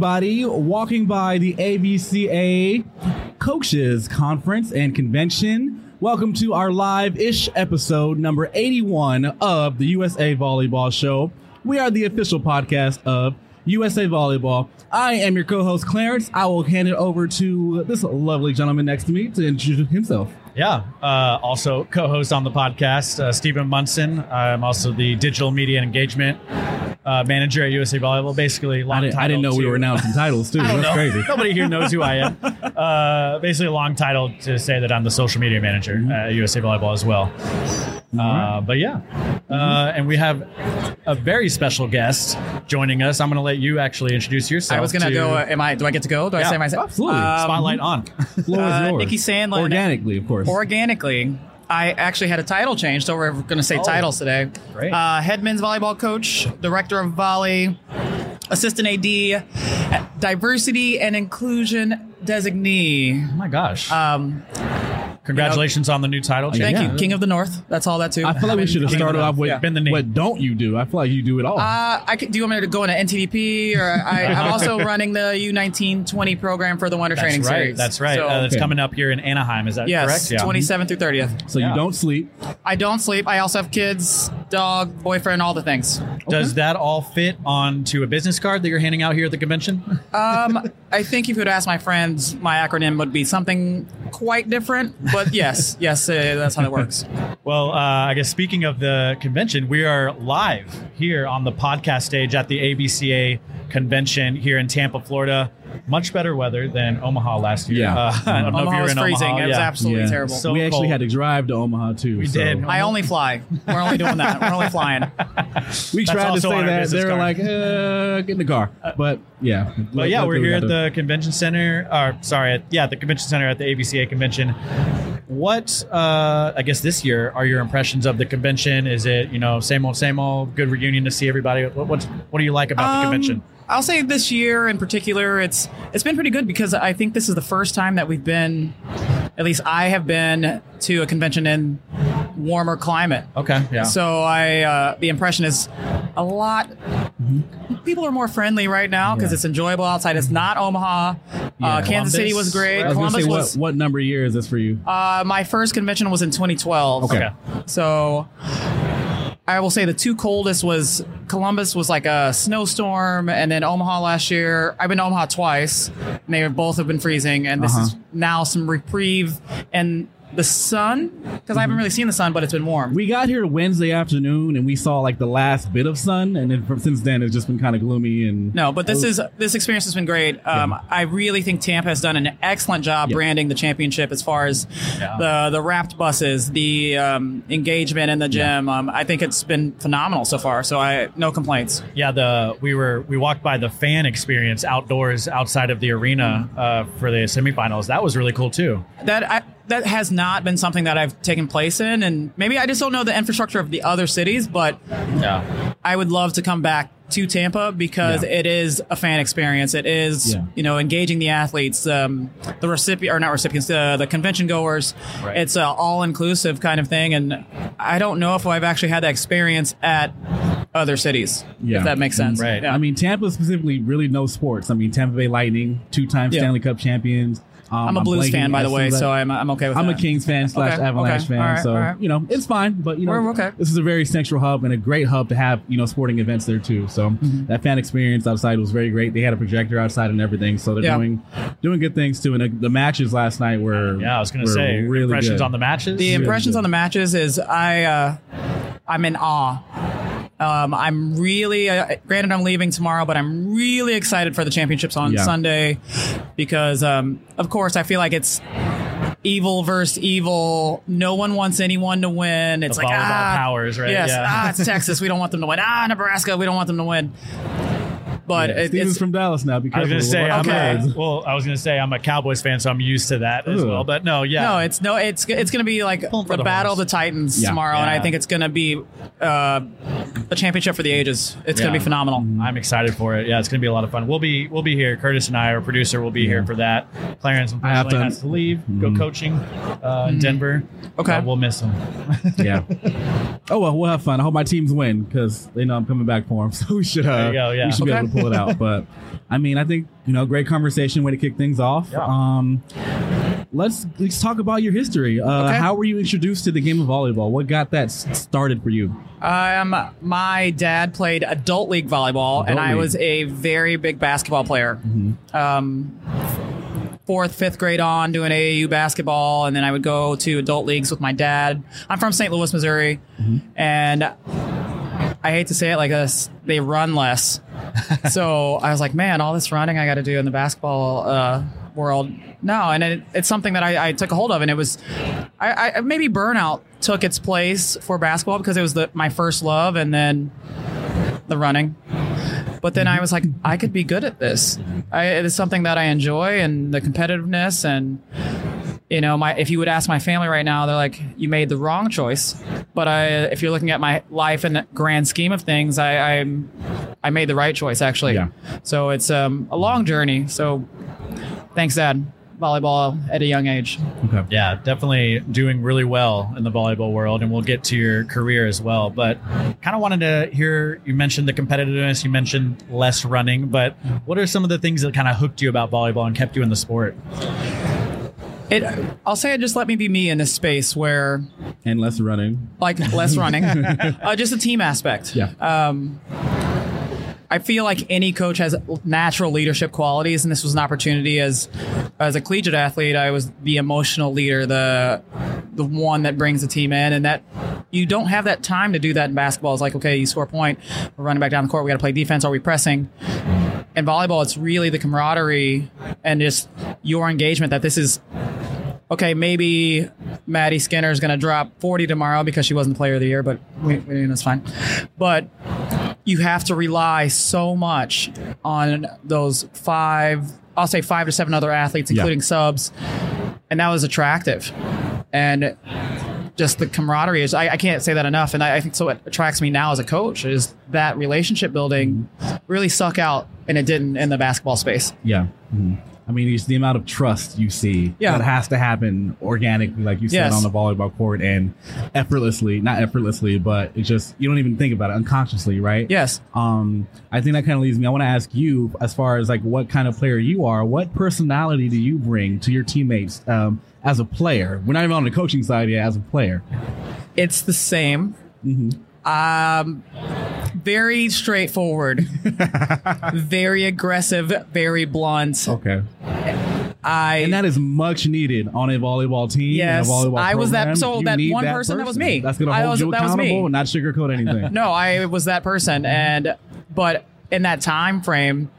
everybody. Walking by the AVCA Coaches Conference and Convention. Welcome to our live ish episode number 81 of the USA Volleyball Show. We are the official podcast of USA Volleyball. I am your co host, Clarence. I will hand it over to this lovely gentleman next to me to introduce himself. Yeah. Uh, also, co host on the podcast, uh, Stephen Munson. I'm also the digital media engagement uh, manager at USA Volleyball. Basically, long I didn't, I didn't know title we were announcing titles, too. That's know. crazy. Nobody here knows who I am. Uh, basically, a long title to say that I'm the social media manager Mm-hmm. at USA Volleyball as well. Uh, but yeah, uh, and we have a very special guest joining us. I'm going to let you actually introduce yourself. I was gonna go. Uh, am I? Do I get to go? Do I say myself? absolutely. Um, spotlight on. Floor is uh. Nickie Sanlin. Organically, of course. Organically, I actually had a title change, so we're going to say Oh, titles today. great. Uh, head men's volleyball coach, director of volley, assistant AD, diversity and inclusion designee. oh my gosh! Um, Congratulations on the new title. thank Yeah. you, King of the North. That's all that too. I feel like we should have started off with Yeah. Been the name. what don't you do? I feel like you do it all. Uh, I could, do you want me to go into NTDP or I, I'm also running the U1920 program for the Winter That's Training right. Series. That's right. So, uh, that's Okay. coming up here in Anaheim. Is that yes, correct? Yeah. 27th through 30th. so yeah. you don't sleep. I don't sleep. I also have kids, dog, boyfriend, all the things. Does that all fit onto a business card that you're handing out here at the convention? Um, I think if you would ask my friends, my acronym would be something quite different. But yes, yes, uh, that's how it works. Well, uh, I guess speaking of the convention, we are live here on the podcast stage at the AVCA convention here in Tampa, Florida. Much better weather than Omaha last year. Yeah. Uh, I don't know if Omaha you were was in freezing. Omaha. It was Yeah. absolutely Yeah. terrible. So we actually cold. had to drive to Omaha too. We so- did. I only fly. We're only doing that. We're only flying. We That's tried to also say that. They were card. like, uh, get in the car. But yeah. But yeah, we're here at the convention center. Or sorry, at, yeah, the convention center at the AVCA convention. What uh, I guess this year are your impressions of the convention? Is it you know same old same old good reunion to see everybody? What what, what do you like about the Um, convention? I'll say this year in particular, it's it's been pretty good because I think this is the first time that we've been, at least I have been to a convention in warmer climate. Okay, yeah. So I, uh, the impression is a lot. People are more friendly right now because Yeah. it's enjoyable outside. It's not Omaha. Yeah. Uh, Kansas City was great. Was Columbus say, was. what, what number year is this for you? Uh, my first convention was in 2012. Okay. okay. So I will say the two coldest was Columbus was like a snowstorm, and then Omaha last year. I've been to Omaha twice, and they both have been freezing. And this is Uh-huh. now some reprieve and the sun because I haven't really seen the sun, but it's been warm. we got here Wednesday afternoon and we saw like the last bit of sun, and then from, since then it's just been kind of gloomy and No, but this is this experience has been great. Um, I really think Tampa has done an excellent job Yeah. branding the championship as far as Yeah. the the wrapped buses, the um, engagement in the gym. Um, I think it's been phenomenal so far. So I no complaints. Yeah, the we were we walked by the fan experience outdoors outside of the arena uh, for the semifinals. That was really cool too. That I, that has not been something that I've taken place in, and maybe I just don't know the infrastructure of the other cities. But Yeah, I would love to come back to Tampa because Yeah. it is a fan experience. It is Yeah. you know engaging the athletes, um, the recipient or not recipients, uh, the convention goers. Right. It's a all inclusive kind of thing, and I don't know if I've actually had that experience at other cities. Yeah. If that makes sense. Right. I mean, Tampa specifically really knows sports. I mean, Tampa Bay Lightning, two-time Yeah. Stanley Cup champions. Um, I'm a Blues blanking fan, by the way, soon so I- I'm, I'm okay with that. I'm that. a Kings fan slash Okay, Avalanche okay. fan, All right, so all right. you know it's fine. But you know, We're okay. this is a very central hub and a great hub to have you know sporting events there too. So Mm-hmm. that fan experience outside was very great. They had a projector outside and everything, so they're Yeah. doing doing good things too. And the, the matches last night were yeah. I was gonna say really impressions good. on the matches. The impressions good. on the matches is I uh, I'm in awe. Um, I'm really, uh, granted, I'm leaving tomorrow, but I'm really excited for the championships on Yeah. Sunday because, um, of course, I feel like it's evil versus evil. No one wants anyone to win. It's The like ah, powers, right? Yes, Yeah. ah, it's Texas. We don't want them to win. Ah, Nebraska. We don't want them to win. But Yeah, it, Stephen's it's from Dallas now. Be I was gonna say, I'm Okay. a, well, I was gonna say I'm a Cowboys fan, so I'm used to that as well. But no, yeah, No, it's no, it's it's going to be like the the battle of the Titans Yeah. tomorrow, and I think it's going to be uh, a championship for the ages. It's gonna be phenomenal. I'm excited for it. Yeah, it's going to be a lot of fun. We'll be we'll be here. Curtis and I, our producer, will be here for that. Clarence I have to- Mm-hmm. has to leave, go coaching uh, in Denver. Okay. Uh, we'll miss him. Yeah. oh well, we'll have fun. I hope my teams win because they know I'm coming back for them. So we should. Uh, There you go, yeah. We should be able to pull it out. But I mean, I think you know, great conversation. Way to kick things off. Yeah. Um, let's let's talk about your history. Uh, Okay. How were you introduced to the game of volleyball? What got that started for you? Um, my dad played adult league volleyball, and Adult I was a very big basketball player. Um, fourth, fifth grade on doing AAU basketball, and then I would go to adult leagues with my dad. I'm from St. Louis, Missouri, and I hate to say it like this, they run less. so I was like, man, all this running I got to do in the basketball uh, world. No, and it, it's something that I, I took a hold of, and it was, I, I maybe burnout took its place for basketball because it was the, my first love, and then the running. But then I was like, I could be good at this. I, it is something that I enjoy, and the competitiveness, and you know, my if you would ask my family right now, they're like, you made the wrong choice. But I, if you're looking at my life in the grand scheme of things, I, I'm, I made the right choice actually. Yeah. So it's um, a long journey. So thanks, Dad. Volleyball at a young age. Okay. Yeah, definitely doing really well in the volleyball world, and we'll get to your career as well. But kind of wanted to hear you mentioned the competitiveness, you mentioned less running, but what are some of the things that kind of hooked you about volleyball and kept you in the sport? It, I'll say it just let me be me in this space where And less running. like less running, uh, just a team aspect. Yeah. Um, I feel like any coach has natural leadership qualities, and this was an opportunity as as a collegiate athlete. I was the emotional leader, the the one that brings the team in, and that you don't have that time to do that in basketball. It's like okay, you score a point, we're running back down the court, we got to play defense. Are we pressing? In volleyball, it's really the camaraderie and just your engagement that this is okay, maybe Maddie Skinner is going to drop 40 tomorrow because she wasn't player of the year, but we, we, that's fine. But you have to rely so much on those five, I'll say five to seven other athletes, Yeah. including subs. And that was attractive. And just the camaraderie is, I, I can't say that enough. And I, I think so what attracts me now as a coach is that relationship building really suck out, and it didn't in the basketball space. Yeah. Mhm. I mean, it's the amount of trust you see Yeah. that has to happen organically, like you said, Yes. on the volleyball court and effortlessly, not effortlessly, but it's just, you don't even think about it unconsciously, right? Yes. Um, I think that kind of leads me. I want to ask you, as far as like what kind of player you are, what personality do you bring to your teammates um, as a player? We're not even on the coaching side yet, as a player. It's the same. Um, very straightforward, very aggressive, very blunt. Okay. I And that is much needed on a volleyball team. Yes, a volleyball I was that- program. so You that one person, that was me. That's I hold was- you that was me. accountable and not sugarcoat anything. no, I was that person, and but in that time frame,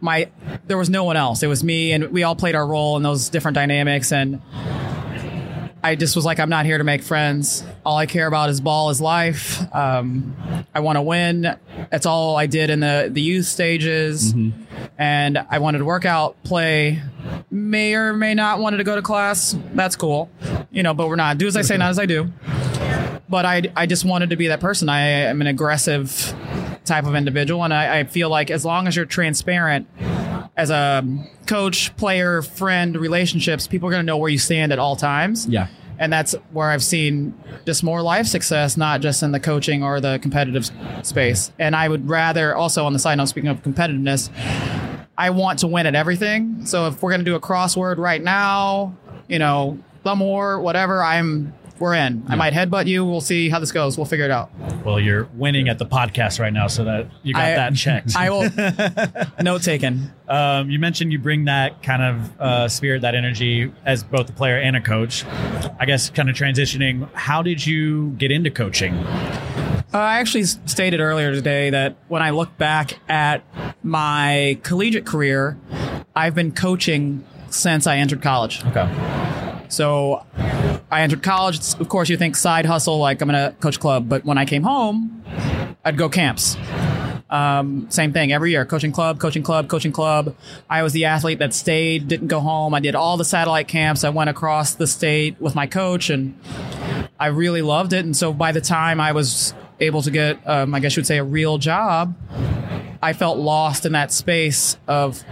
my there was no one else. It was me, and we all played our role in those different dynamics, and. I just was like, I'm not here to make friends. All I care about is ball is life. Um, I want to win. That's all I did in the, the youth stages. And I wanted to work out, play, may or may not wanted to go to class. That's cool. You know, but we're not. Do as I say, not as I do. But I, I just wanted to be that person. I am an aggressive type of individual. And I, I feel like as long as you're transparent as a coach, player, friend, relationships, people are going to know where you stand at all times. Yeah. And that's where I've seen just more life success, not just in the coaching or the competitive space. And I would rather, also on the side note, speaking of competitiveness, I want to win at everything. So if we're going to do a crossword right now, you know, thumb war, whatever, I'm, we're in. I might headbutt you. We'll see how this goes. We'll figure it out. Well, you're winning at the podcast right now, so that you got I- that checked. I will, note taken. Um, you mentioned you bring that kind of uh, spirit, that energy as both a player and a coach. I guess kind of transitioning, how did you get into coaching? Uh, I actually stated earlier today that when I look back at my collegiate career, I've been coaching since I entered college. Okay. So I entered college. Of course, you think side hustle, like I'm going to coach club. But when I came home, I'd go camps. Um, same thing every year coaching club, coaching club, coaching club. I was the athlete that stayed, didn't go home. I did all the satellite camps. I went across the state with my coach and I really loved it. And so by the time I was able to get, um, I guess you would say, a real job, I felt lost in that space of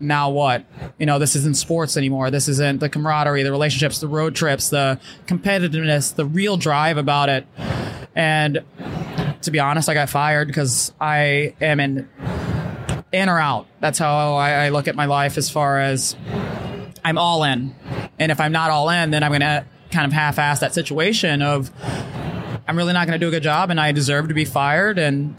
now what? You know, this isn't sports anymore. This isn't the camaraderie, the relationships, the road trips, the competitiveness, the real drive about it. And to be honest, I got fired because I am in in or out. That's how I, I look at my life as far as I'm all in. And if I'm not all in, then I'm going to kind of half ass that situation of I'm really not going to do a good job and I deserve to be fired and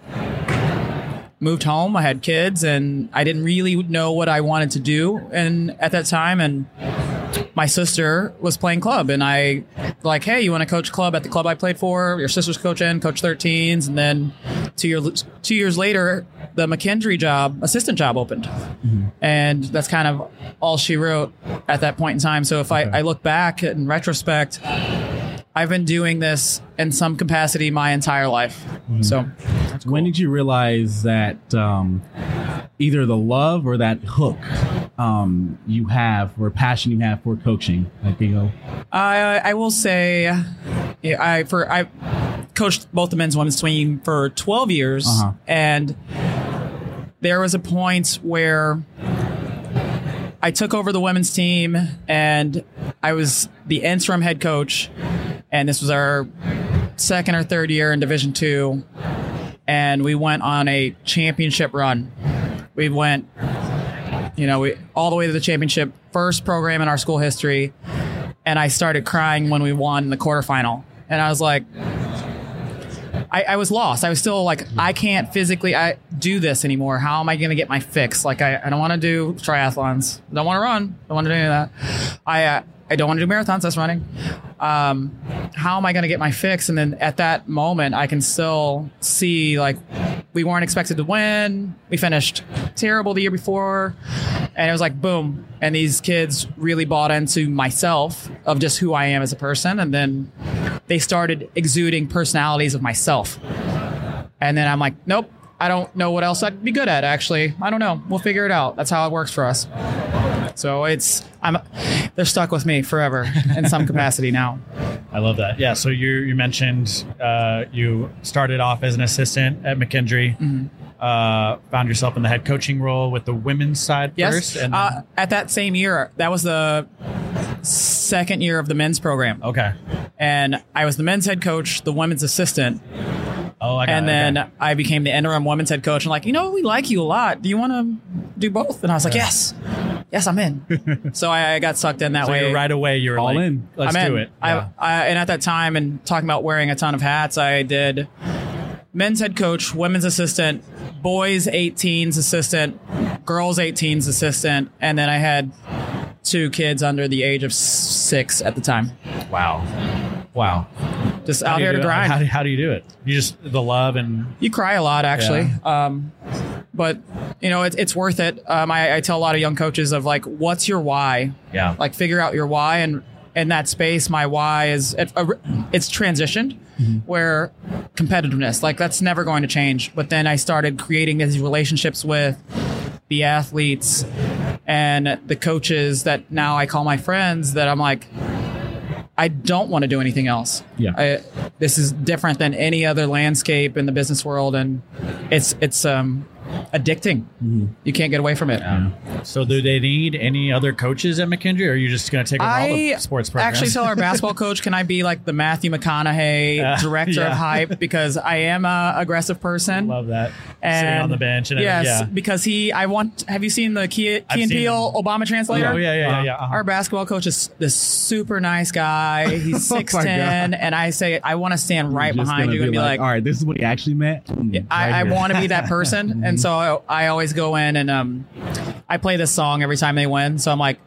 moved home. I had kids and I didn't really know what I wanted to do and at that time and my sister was playing club and I like, hey, you want to coach club at the club I played for? Your sister's coaching, coach 13s, and then two years two years later, the McKendree job, assistant job opened, mm-hmm. and that's kind of all she wrote at that point in time. So if I, I look back in retrospect, I've been doing this in some capacity my entire life. So When did you realize that um, either the love or that hook um, you have or passion you have for coaching? Like you know, I I will say, I for I coached both the men's and women's team for 12 years, Uh-huh. and there was a point where I took over the women's team, and I was the interim head coach, and this was our second or third year in Division Two, and we went on a championship run. We went you know, we all the way to the championship, first program in our school history, and I started crying when we won the quarterfinal, and I was like, I, I was lost. I was still like, I can't physically I do this anymore. How am I going to get my fix? Like, I, I don't want to do triathlons. Don't want to run. Don't want to do any of that. I uh, I don't want to do marathons. That's running. Um, how am I going to get my fix? And then at that moment, I can still see like we weren't expected to win. We finished terrible the year before, and it was like boom. And these kids really bought into myself of just who I am as a person, and then they started exuding personalities of myself. And then I'm like, nope, I don't know what else I'd be good at. Actually, I don't know. We'll figure it out. That's how it works for us. So it's I'm they're stuck with me forever in some capacity now. I love that. Yeah. So you you mentioned uh, you started off as an assistant at McKendree, Mm-hmm. uh, found yourself in the head coaching role with the women's side Yes. first, and uh, at that same year, that was the second year of the men's program, okay. and I was the men's head coach, the women's assistant, Oh, I got and it. then Okay. I became the interim women's head coach. And like, you know, we like you a lot. Do you want to do both? And I was like, yes, yes, I'm in. so I, I got sucked in that so way. right away. You were All like, in. Let's I'm in. it. I, Yeah. I, and at that time, and talking about wearing a ton of hats, I did men's head coach, women's assistant, boys 18s assistant, girls 18s assistant, and then I had two kids under the age of six at the time. wow. Wow. Just How out here to grind. How do, how do you do it? You just the love and You cry a lot, actually. Um, but you know, it's it's worth it. Um, I, I tell a lot of young coaches of like, what's your why? yeah. Like, figure out your why, and in that space, my why is it, it's transitioned. Where competitiveness, like that's never going to change. But then I started creating these relationships with the athletes and the coaches that now I call my friends. That I'm like, I don't want to do anything else. Yeah. I, this is different than any other landscape in the business world, and it's it's um, addicting. You can't get away from it. So do they need any other coaches at McKendree, or are you just going to take over all the sports programs? I Actually tell our basketball coach, "Can I be like the Matthew McConaughey Uh, director yeah. of hype because I am a aggressive person." love that. and Sitting on the bench and yes, everything. because he. I want. Have you seen the Key, Key and Peele. Obama translator? Oh yeah, yeah, yeah. yeah. Uh-huh. Our basketball coach is this super nice guy. He's Oh six ten, and I say I want to stand right behind you and be like, all right, this is what he actually meant. Mm, I, right I want to be that person, and so I, I always go in and um, I play this song every time they win. So I'm like,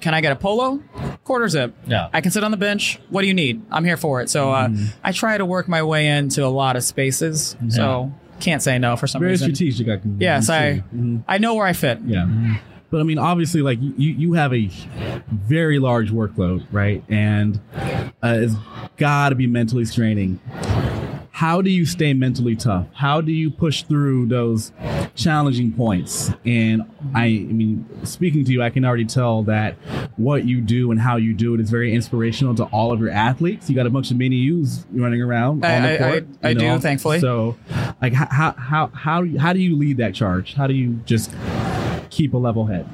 can I get a polo, quarter zip? Yeah. I can sit on the bench. What do you need? I'm here for it. So uh, I try to work my way into a lot of spaces. So can't say no for some very reason. strategic. I Yes, I Mhm. I know where I fit. Yeah. But I mean, obviously, like you, you have a very large workload, right? And uh, it's got to be mentally straining. How do you stay mentally tough? How do you push through those challenging points. And I, I mean, speaking to you, I can already tell that what you do and how you do it is very inspirational to all of your athletes. You got a bunch of mini U's running around I- on the court. I- I you do, thankfully. So, like, how how how how, how do you lead that charge? How do you just keep a level head?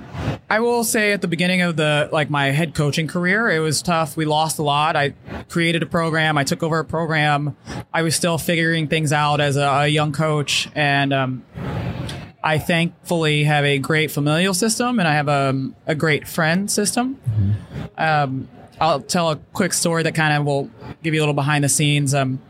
I will say at the beginning of the like my head coaching career, it was tough. We lost a lot. I created a program. I took over a program. I was still figuring things out as a, a young coach, and um, I thankfully have a great familial system, and I have a, a great friend system. Um, I'll tell a quick story that kind of will give you a little behind the scenes. Um,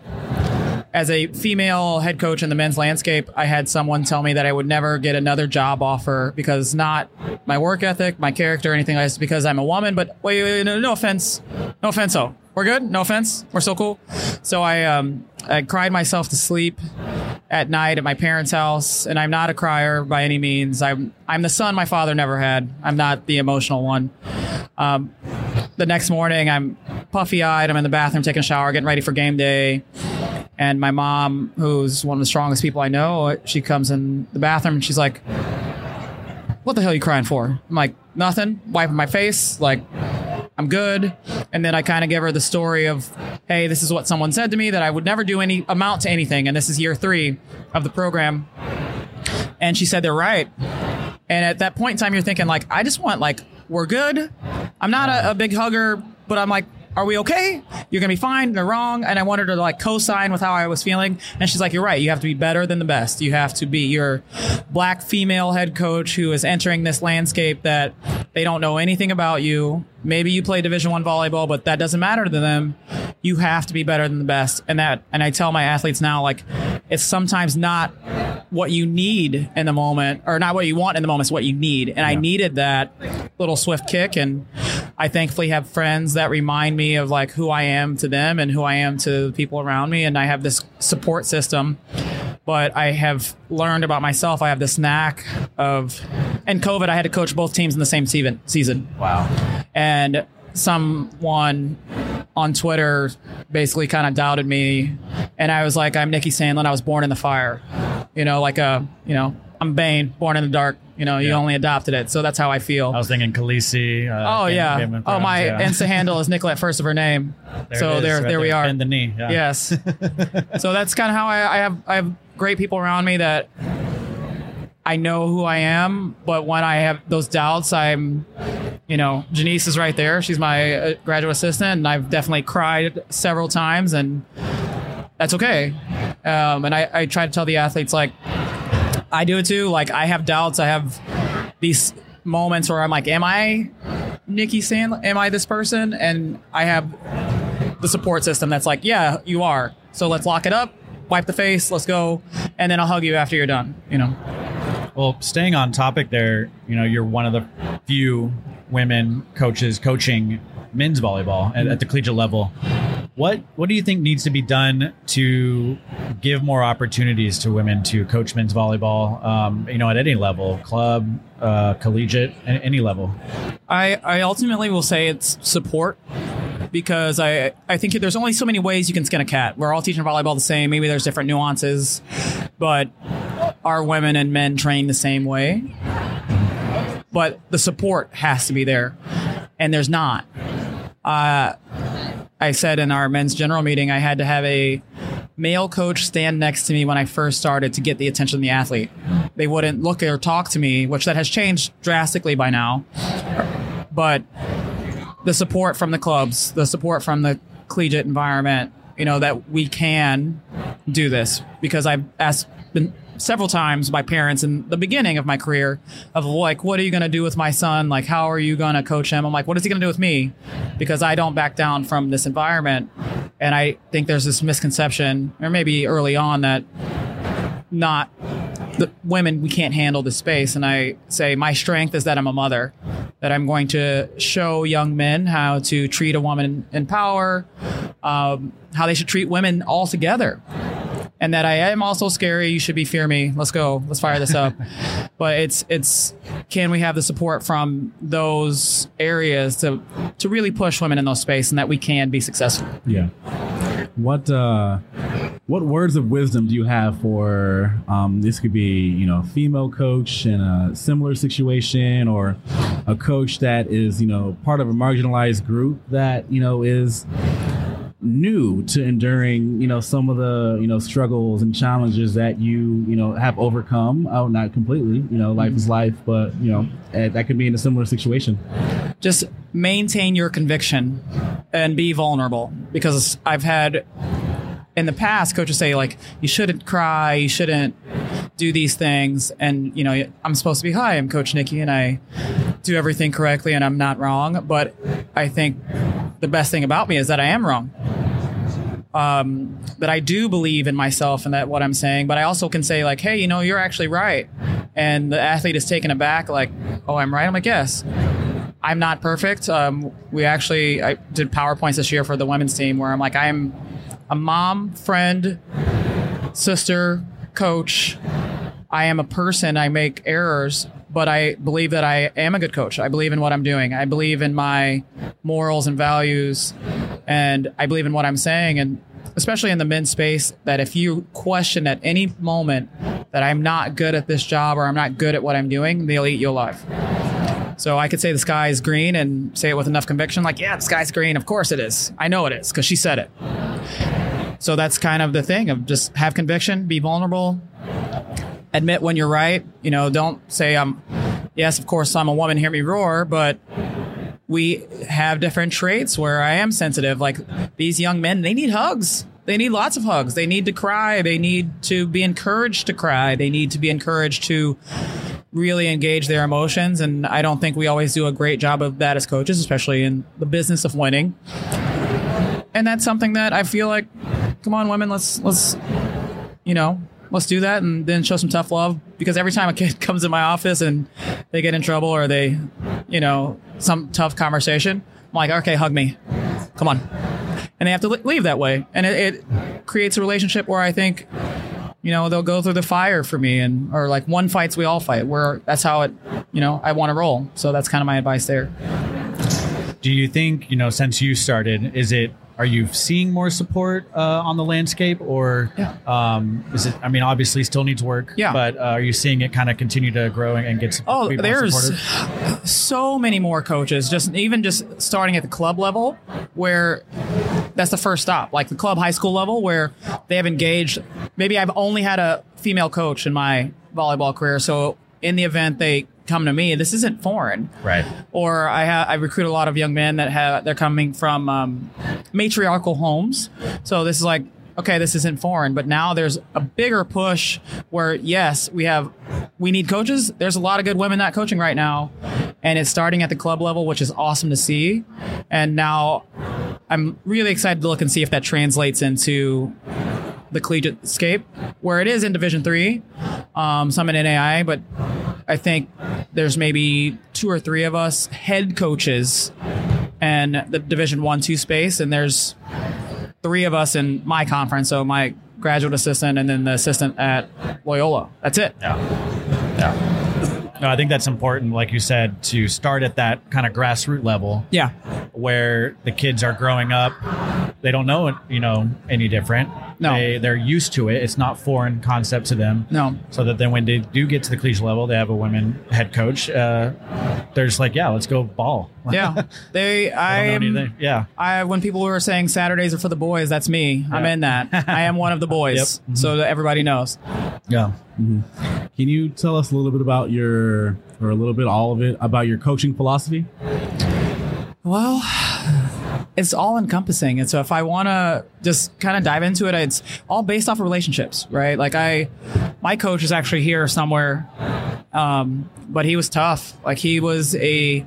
as a female head coach in the men's landscape, I had someone tell me that I would never get another job offer because not my work ethic, my character, anything like this, because I'm a woman. But wait, wait, wait no, no offense, no offense. So we're good. No offense. We're so cool. So I, um, I cried myself to sleep at night at my parents' house, and I'm not a crier by any means. I'm, I'm the son my father never had. I'm not the emotional one. Um, the next morning, I'm puffy eyed. I'm in the bathroom taking a shower, getting ready for game day. And my mom, who's one of the strongest people I know, she comes in the bathroom and she's like, What the hell are you crying for? I'm like, Nothing. Wiping my face. Like, I'm good. And then I kind of give her the story of, Hey, this is what someone said to me that I would never do any amount to anything. And this is year three of the program. And she said, They're right. And at that point in time, you're thinking, like, I just want, like, we're good. I'm not a, a big hugger, but I'm like, are we okay? You're gonna be fine. They're wrong. And I wanted to like co-sign with how I was feeling. And she's like, you're right. You have to be better than the best. You have to be your black female head coach who is entering this landscape that they don't know anything about you. Maybe you play Division One volleyball, but that doesn't matter to them. You have to be better than the best. And that, and I tell my athletes now, like, it's sometimes not what you need in the moment, or not what you want in the moment, it's what you need. And I needed that little swift kick. And I thankfully have friends that remind me of like who I am to them and who I am to the people around me. And I have this support system. But I have learned about myself. I have this knack of, and COVID, I had to coach both teams in the same season. Season, Wow. and someone on Twitter basically kind of doubted me, and I was like, "I'm Nickie Sanlin. I was born in the fire." You know, like a, you know, I'm Bane, born in the dark. You know, you only adopted it, so that's how I feel. I was thinking Khaleesi. Uh, oh yeah. Game oh my yeah. Insta handle is Nicolette first of her name. There so there, right there we are. Bend the knee. Yeah. Yes. so that's kind of how I, I have I have great people around me that I know who I am, but when I have those doubts, I'm, you know, Janice is right there. She's my uh, graduate assistant, and I've definitely cried several times, and that's okay. Um, and I, I try to tell the athletes like I do it too. Like I have doubts. I have these moments where I'm like, am I Nickie Sanlin? Am I this person? And I have the support system that's like, yeah, you are. So let's lock it up, wipe the face, let's go, and then I'll hug you after you're done. You know. Well, staying on topic there, you know, you're one of the few women coaches coaching men's volleyball at, at the collegiate level. What what do you think needs to be done to give more opportunities to women to coach men's volleyball? Um, you know, at any level, club, uh, collegiate, a- any level. I, I ultimately will say it's support because I I think there's only so many ways you can skin a cat. We're all teaching volleyball the same. Maybe there's different nuances, but are women and men trained the same way? But the support has to be there, and there's not. Uh, I said in our men's general meeting, I had to have a male coach stand next to me when I first started to get the attention of the athlete. They wouldn't look or talk to me, which that has changed drastically by now but the support from the clubs, the support from the collegiate environment, you know, that we can do this because I've asked been several times my parents in the beginning of my career of like, what are you going to do with my son? Like, how are you going to coach him? I'm like, what is he going to do with me? Because I don't back down from this environment. And I think there's this misconception, or maybe early on, that not the women we can't handle the space and i say my strength is that i'm a mother that i'm going to show young men how to treat a woman in power um, how they should treat women altogether and that i am also scary. You should be fear me. Let's go. Let's fire this up. But it's it's can we have the support from those areas to to really push women in those space and that we can be successful? Yeah. What uh what words of wisdom do you have for um, this could be you know a female coach in a similar situation or a coach that is you know part of a marginalized group that you know is new to enduring you know some of the you know struggles and challenges that you you know have overcome. Oh not completely you know life is life but you know eh, that could be in a similar situation. Just maintain your conviction and be vulnerable because I've had in the past coaches say like you shouldn't cry you shouldn't do these things. And you know i'm supposed to be high. i'm coach nickie and i do everything correctly and i'm not wrong but i think the best thing about me is that i am wrong um, that i do believe in myself and that what i'm saying but i also can say like hey you know you're actually right and the athlete is taken aback like oh i'm right i'm like yes I'm not perfect. Um, we actually I did PowerPoints this year for the women's team where I'm like, I'm a mom, friend, sister, coach. I am a person. I make errors, but I believe that I am a good coach. I believe in what I'm doing. I believe in my morals and values, and I believe in what I'm saying. And especially in the men's space, that if you question at any moment that I'm not good at this job or I'm not good at what I'm doing, they'll eat you alive. So I could say the sky is green and say it with enough conviction, like, yeah, the sky's green. Of course it is. I know it is because she said it. So that's kind of the thing of just have conviction, be vulnerable, admit when you're right. You know, don't say I'm, yes, of course I'm a woman, hear me roar, but we have different traits where I am sensitive. Like these young men, they need hugs. They need lots of hugs. They need to cry. They need to be encouraged to cry. They need to be encouraged to really engage their emotions. And I don't think we always do a great job of that as coaches, especially in the business of winning. And that's something that I feel like, come on, women, let's let's you know let's do that and then show some tough love. Because every time a kid comes in my office and they get in trouble or they you know some tough conversation i'm like okay hug me. Come on. And they have to leave that way. And it, it creates a relationship where i think you know they'll go through the fire for me and or like one fights we all fight where that's how it you know i want to roll. So that's kind of my advice there. Do you think you know since you started is it are you seeing more support uh, on the landscape or Yeah. um, is it i mean obviously still needs work Yeah. but uh, are you seeing it kind of continue to grow and get some Oh, there's so many more coaches. Just even just starting at the club level, where that's the first stop. Like the club high school level, where they have engaged. Maybe I've only had a female coach in my volleyball career, so in the event they come to me, this isn't foreign. right Or I ha- I recruit a lot of young men that have they're coming from um, matriarchal homes, so this is like. Okay, this isn't foreign, but now there's a bigger push where yes, we have we need coaches. There's a lot of good women not coaching right now, and it's starting at the club level, which is awesome to see. And now I'm really excited to look and see if that translates into the collegiate scape, where it is in Division Three, um, some in NAI, but I think there's maybe two or three of us head coaches and the Division One Two space, and there's three of us in my conference. So my graduate assistant and then the assistant at Loyola. That's it. Yeah. Yeah. No i think that's important like you said to start at that kind of grassroots level Yeah. where the kids are growing up they don't know it you know any different No. they, they're used to it it's not foreign concept to them No. so that then when they do get to the collegiate level they have a women head coach uh, they're just like yeah let's go ball Yeah. They. I yeah I when people were saying Saturdays are for the boys, that's me. I'm in that. I am one of the boys. Yep. Mm-hmm. So that everybody knows. yeah can you tell us a little bit about your or a little bit all of it about your coaching philosophy Well, it's all encompassing. And so if I want to just kind of dive into it, it's all based off of relationships, right? Like I, my coach is actually here somewhere. Um, but he was tough. Like he was a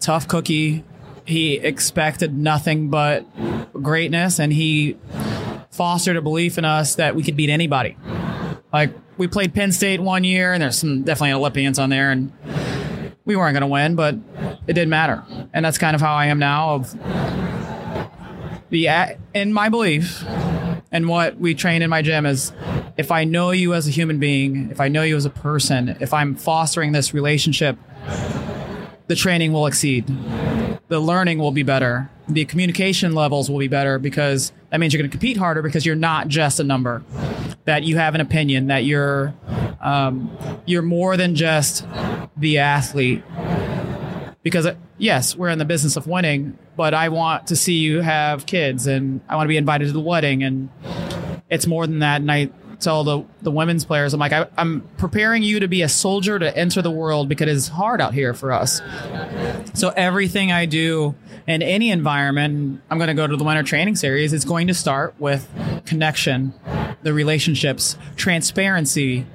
tough cookie. He expected nothing but greatness and he fostered a belief in us that we could beat anybody. Like we played Penn State one year and there's some definitely Olympians on there and we weren't going to win, but it didn't matter. And that's kind of how I am now of the in my belief and what we train in my gym is if I know you as a human being, if I know you as a person, if I'm fostering this relationship, the training will exceed. the learning will be better. The communication levels will be better because that means you're going to compete harder because you're not just a number. That you have an opinion. That you're um, you're more than just the athlete. Because uh, yes, we're in the business of winning, but I want to see you have kids, and I want to be invited to the wedding, and it's more than that. And I tell the, the women's players, I'm like, I, I'm preparing you to be a soldier to enter the world because it's hard out here for us. So everything I do in any environment, I'm going to go to the winter training series. It's going to start with connection, the relationships, transparency,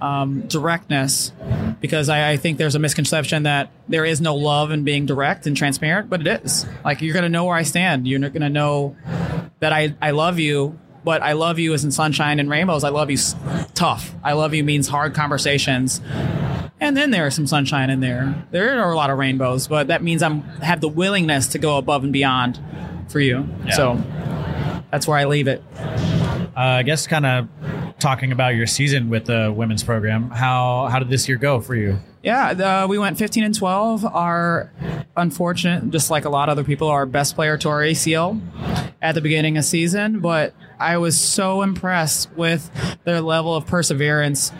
um, directness, because I, I think there's a misconception that there is no love in being direct and transparent, but it is. Like you're going to know where I stand. You're going to know that I, I love you but I love you isn't sunshine and rainbows. I love you tough. I love you means hard conversations. And then there is some sunshine in there. There are a lot of rainbows, but that means I'm have the willingness to go above and beyond for you. So that's where I leave it. Uh, I guess kind of talking about your season with the women's program. How how did this year go for you? Yeah, the, we went 15 and 12. Our unfortunate, just like a lot of other people, our best player tore ACL at the beginning of season, but I was so impressed with their level of perseverance.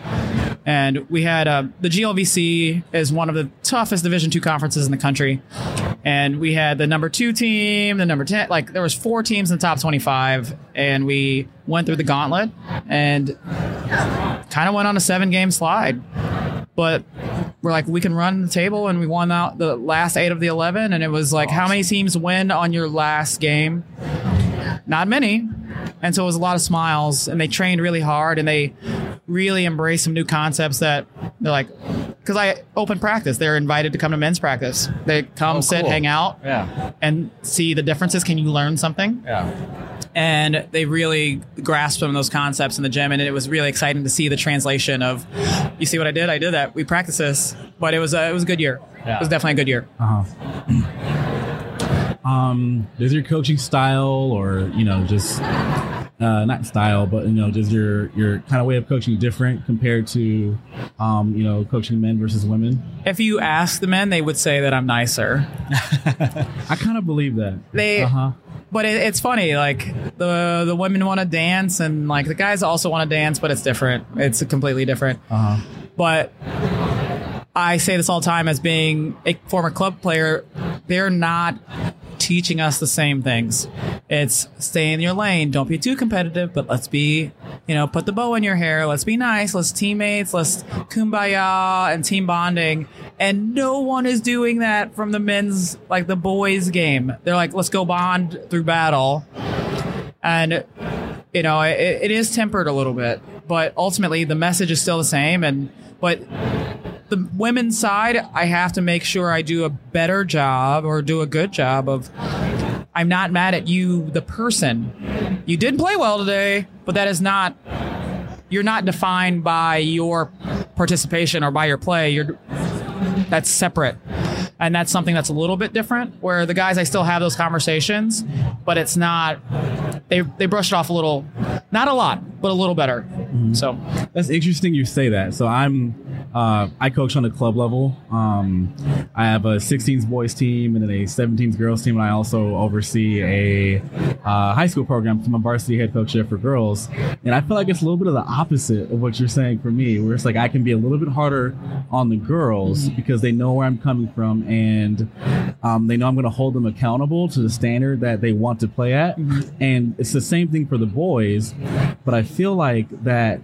And we had uh, the GLVC is one of the toughest Division two conferences in the country, and we had the number two team, the number ten. Like there was four teams in the top twenty-five, and we went through the gauntlet and kind of went on a seven-game slide. But we're like we can run the table and we won out the last eight of the 11 and it was like how many teams win on your last game? Not many. And so it was a lot of smiles and they trained really hard and they really embrace some new concepts that they're like because i open practice they're invited to come to men's practice. They come sit cool. hang out Yeah, and see the differences. Can you learn something? Yeah. and they really grasped some of those concepts in the gym and it was really exciting to see the translation of you see what i did? I did that. We practice this. But it was a, it was a good year. Yeah. it was definitely a good year. Um, does your coaching style, or you know, just uh, not style, but you know, does your your kind of way of coaching different compared to, um, you know, coaching men versus women? if you ask the men they would say that i'm nicer I kind of believe that. they Uh huh. but it, it's funny like the the women want to dance and like the guys also want to dance but it's different it's completely different Uh huh. but I say this all the time as being a former club player, they're not teaching us the same things. It's stay in your lane, don't be too competitive, but let's be, you know, put the bow in your hair, let's be nice, let's teammates, let's kumbaya and team bonding. And no one is doing that from the men's, like the boys' game. They're like, let's go bond through battle. And you know, it, it is tempered a little bit, but ultimately the message is still the same. And but the women's side, I have to make sure I do a better job or do a good job of. I'm not mad at you, the person. You did play well today, but that is not. You're not defined by your participation or by your play. You're that's separate. And that's something that's a little bit different. Where the guys, I still have those conversations, but it's not. They they brush it off a little, not a lot, but a little better. So That's interesting you say that. So I'm uh, I coach on the club level. Um, I have a 16s boys team and then a 17s girls team, and I also oversee a uh, high school program. I'm a varsity head coach there for girls, and I feel like it's a little bit of the opposite of what you're saying for me, where it's like I can be a little bit harder on the girls because they know where I'm coming from and um, they know I'm going to hold them accountable to the standard that they want to play at, and it's the same thing for the boys. But I feel like that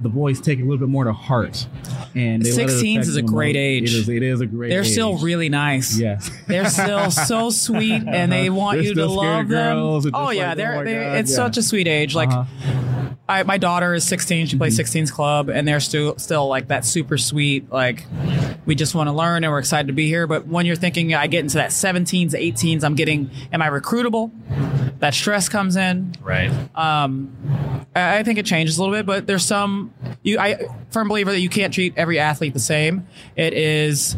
the boys take a little bit more to heart. And they let it 16s is a great more. age. It is. It is a great. they're age. still really nice. Yes. They're still so sweet, and they want They're you to love them. Oh just yeah, like, they're, oh they, God, it's yeah. such a sweet age. Like, Uh-huh. I, my daughter is 16. She plays Mm-hmm. 16s club, and they're still still like that super sweet. Like, we just want to learn, and we're excited to be here. But when you're thinking, I get into that 17s, 18s, I'm getting, am I recruitable? That stress comes in. Right. Um, I I think it changes a little bit, but there's some. You, I firm believer that you can't treat every athlete the same. It is.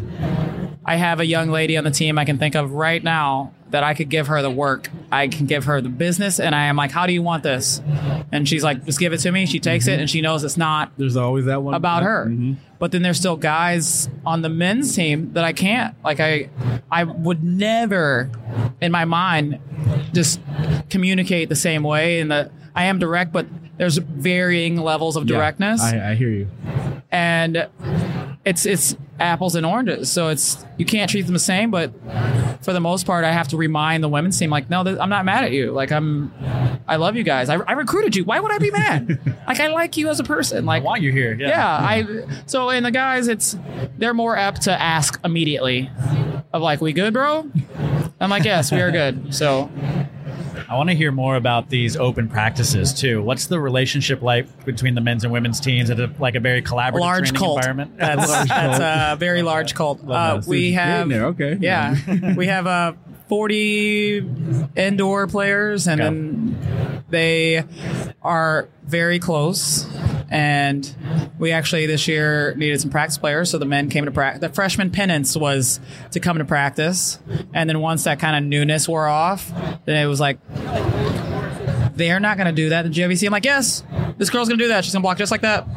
I have a young lady on the team I can think of right now that I could give her the work. I can give her the business, and I am like, "How do you want this?" And she's like, "Just give it to me." She takes it, and she knows it's not There's always that one about her. Mhm. But then there's still guys on the men's team that I can't. Like I I would never in my mind just communicate the same way and the I am direct but there's varying levels of Yeah, directness I, I hear you. and it's it's apples and oranges. So it's you can't treat them the same, but for the most part I have to remind the women's team like no, th- I'm not mad at you. Like I'm I love you guys. I, I recruited you. Why would I be mad? like I like you as a person. Like why want you here. Yeah. yeah, I so in the guys it's they're more apt to ask immediately of like, we good, bro? I'm like, yes, we are good. So I want to hear more about these open practices too. What's the relationship like between the men's and women's teams? Is it like a very collaborative large cult. environment? That's that's a very large cult. Uh, we have there, okay. Yeah, we have uh, 40 indoor players, and Okay. then they are very close. And we actually this year needed some practice players, so the men came to practice. The freshman penance was to come to practice, and then once that kind of newness wore off, then it was like they're not going to do that in GWC. I'm like, yes, this girl's going to do that. She's going to block just like that.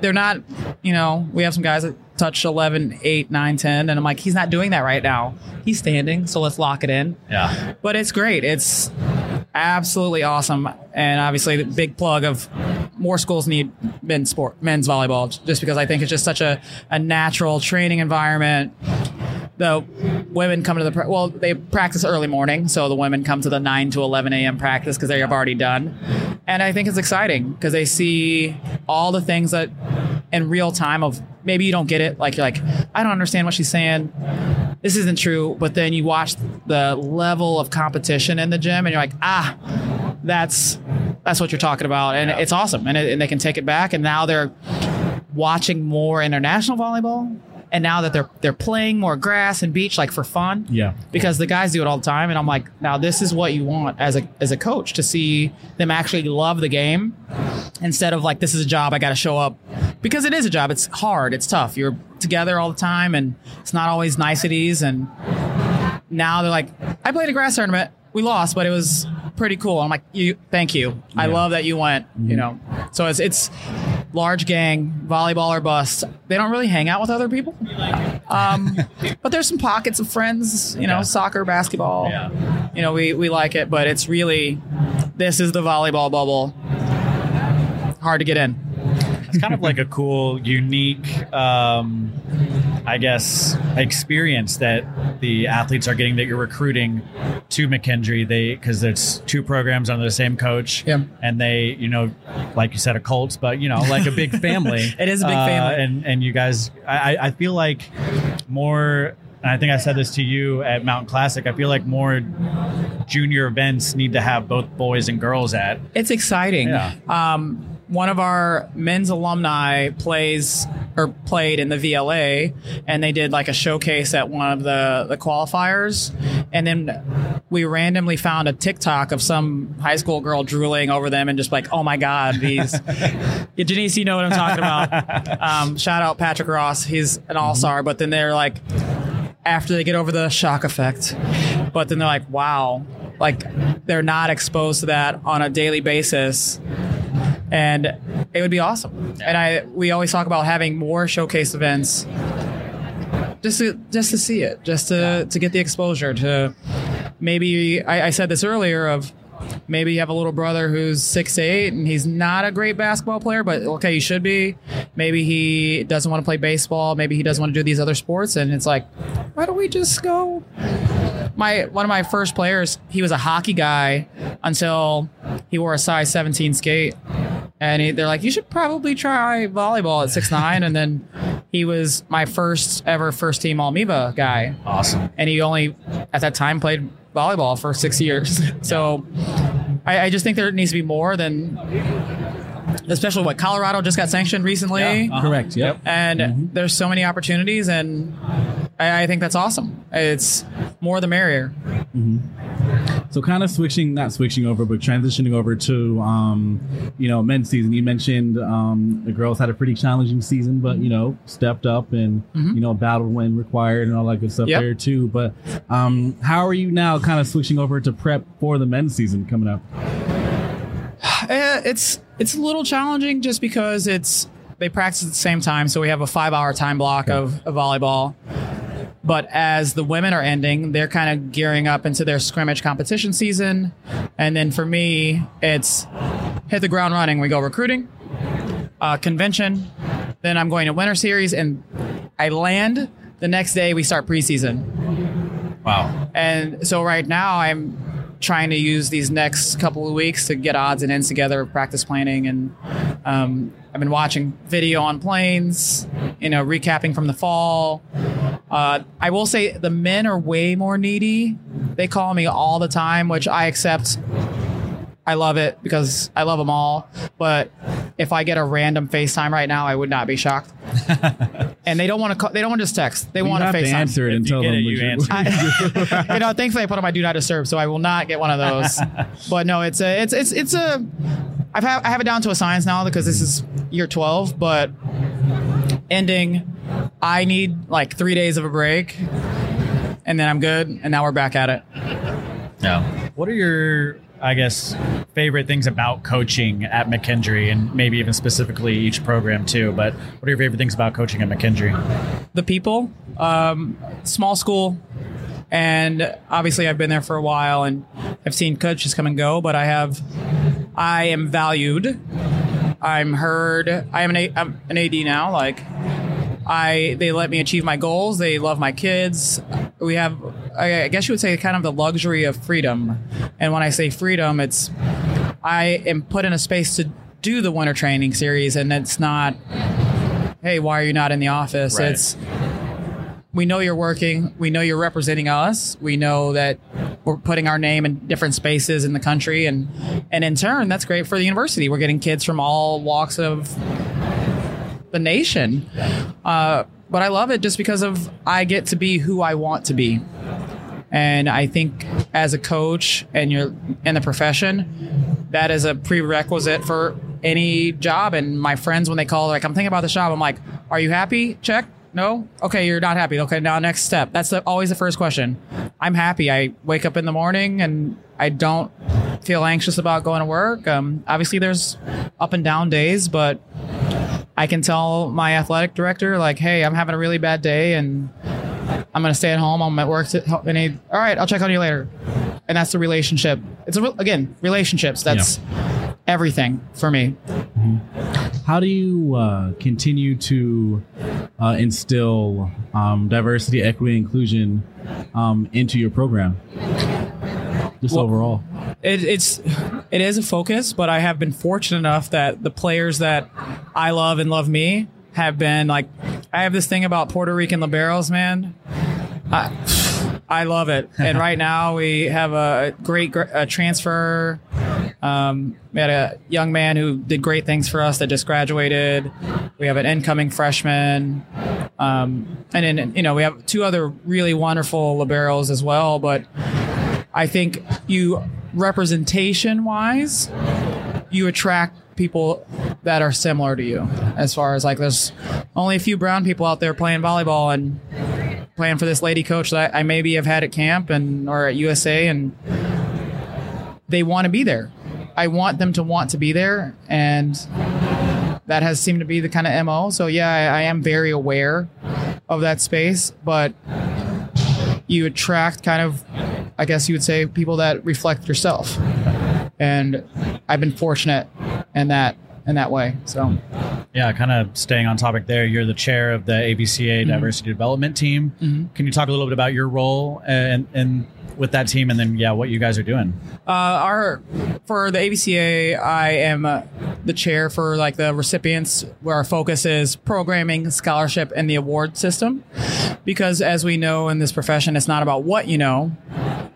They're not, you know, we have some guys that touch 11, 8, 9, 10, and I'm like, he's not doing that right now. He's standing, so let's lock it in. yeah. But it's great. It's absolutely awesome. And obviously, the big plug of more schools need men's sport, men's volleyball, just because I think it's just such a, a natural training environment. The women come to the well, they practice early morning, so the women come to the 9 to 11 a.m. practice because they have already done. And I think it's exciting because they see all the things that in real time of maybe you don't get it, like you're like, I don't understand what she's saying this isn't true. But then you watch the level of competition in the gym, and you're like, ah, that's that's what you're talking about, and it's awesome. And, it, and they can take it back, and now they're watching more international volleyball, and now that they're they're playing more grass and beach, like for fun. Yeah. Because the guys do it all the time, and I'm like, now this is what you want as a as a coach to see them actually love the game instead of like this is a job I got to show up because it is a job. It's hard. It's tough. You're together all the time, and it's not always niceties. And now they're like, I played a grass tournament. We lost, but it was pretty cool. I'm like, you, thank you. I love that you went. You know, so it's it's large gang volleyball or bust. They don't really hang out with other people. Um, but there's some pockets of friends. You know, Yeah. soccer, basketball. Yeah. You know, we we like it, but it's really this is the volleyball bubble. Hard to get in. It's kind of like a cool, unique, um, I guess, experience that the athletes are getting that you're recruiting to McKendree. They because it's two programs under the same coach, Yeah. and they, you know, like you said, a cult, but you know, like a big family. It is a big Uh, family. and and you guys, I I- I feel like more. And I think I said this to you at Mountain Classic. I feel like more junior events need to have both boys and girls at. It's exciting. Yeah. Um, one of our men's alumni plays or played in the VLA, and they did like a showcase at one of the the qualifiers, and then we randomly found a TikTok of some high school girl drooling over them and just like, oh my god, these. yeah, Janice, you know what I'm talking about. Um, shout out Patrick Ross, he's an all star, but then they're like after they get over the shock effect. But then they're like, wow, like they're not exposed to that on a daily basis. And it would be awesome. And I we always talk about having more showcase events just to just to see it, just to to get the exposure to maybe I, I said this earlier of maybe you have a little brother who's six eight and he's not a great basketball player, but okay, he should be. Maybe he doesn't want to play baseball. Maybe he doesn't want to do these other sports, and it's like, why don't we just go? My one of my first players, he was a hockey guy until he wore a size 17 skate, and he, they're like, you should probably try volleyball at six nine, and then he was my first ever first team All guy Awesome. and he only at that time played volleyball for six years. So I, I just think there needs to be more than, especially what Colorado just got sanctioned recently, Yeah. Uh-huh. Correct. Yep. and there's so many opportunities, and I, I think that's awesome. It's more the merrier. So kind of switching, not switching over, but transitioning over to, um, you know, men's season. You mentioned um, the girls had a pretty challenging season, but you know, stepped up and you know battled when required and all that good stuff Yep. there too. But um, how are you now, kind of switching over to prep for the men's season coming up? Eh, it's it's a little challenging just because it's they practice at the same time, so we have a five hour time block of, of volleyball. But as the women are ending, they're kind of gearing up into their scrimmage competition season. And then for me, it's hit the ground running. We go recruiting, uh, convention, then I'm going to winter series, and I land the next day. We start preseason. Wow. And so right now I'm trying to use these next couple of weeks to get odds and ends together, of practice planning, and um, I've been watching video on planes, you know, recapping from the fall. Uh, I will say the men are way more needy. They call me all the time, which I accept. I love it because I love them all. But if I get a random FaceTime right now, I would not be shocked. and they don't want to. Call, they don't want to just text. They You want have to to answer it If and you tell them. it, you you- answer. you know, thankfully I put on my do not disturb, so I will not get one of those. but no, it's a, it's, it's, it's a. I've have, I have it down to a science now because this is year twelve, but ending, I need like three days of a break, and then I'm good, and now we're back at it. Yeah. What are your, I guess, favorite things about coaching at McKendree, and maybe even specifically each program too? But what are your favorite things about coaching at McKendree? the people. Um, small school, and obviously I've been there for a while, and I've seen coaches come and go, but I have, I am valued. I'm heard. I am an, A, I'm an AD now. Like, I they let me achieve my goals. They love my kids. We have, I I guess you would say, kind of the luxury of freedom. And when I say freedom, it's I am put in a space to do the winter training series, and it's not hey, why are you not in the office? Right. It's we know you're working. We know you're representing us. We know that we're putting our name in different spaces in the country, and and in turn, that's great for the university. We're getting kids from all walks of the nation. Uh, but I love it just because of I get to be who I want to be. And I think as a coach and you're in the profession, that is a prerequisite for any job. And my friends, when they call, like, I'm thinking about this job, I'm like, are you happy? Check. No? Okay, you're not happy. Okay, now next step. That's the, always the first question. I'm happy. I wake up in the morning and I don't feel anxious about going to work. Um, obviously, there's up and down days, but I can tell my athletic director, like, hey, I'm having a really bad day and I'm going to stay at home. I'm at work. To help and he, all right, I'll check on you later. And that's the relationship. It's a, again, relationships. That's everything for me. How do you uh, continue to uh, instill um, diversity, equity, inclusion um, into your program? Just Well- overall. It, it's it is a focus, but I have been fortunate enough that the players that I love and love me have been like I have this thing about Puerto Rican liberos, man. I, I love it, and right now we have a great a transfer. Um, we had a young man who did great things for us that just graduated. We have an incoming freshman, um, and then you know we have two other really wonderful liberos as well. But I think you representation wise, you attract people that are similar to you. As far as like, there's only a few brown people out there playing volleyball and playing for this lady coach that I maybe have had at camp and or at USA, and they want to be there. I want them to want to be there, and that has seemed to be the kind of mo. So yeah, I, I am very aware of that space, but you attract kind of I guess you would say people that reflect yourself. And I've been fortunate in that in that way. So Yeah, kind of staying on topic there. You're the chair of the AVCA Diversity Development Team. Can you talk a little bit about your role and and with that team, and then yeah, what you guys are doing? uh, our for the AVCA, I am uh, the chair for like the recipients, where our focus is programming, scholarship, and the award system. Because as we know in this profession, it's not about what you know,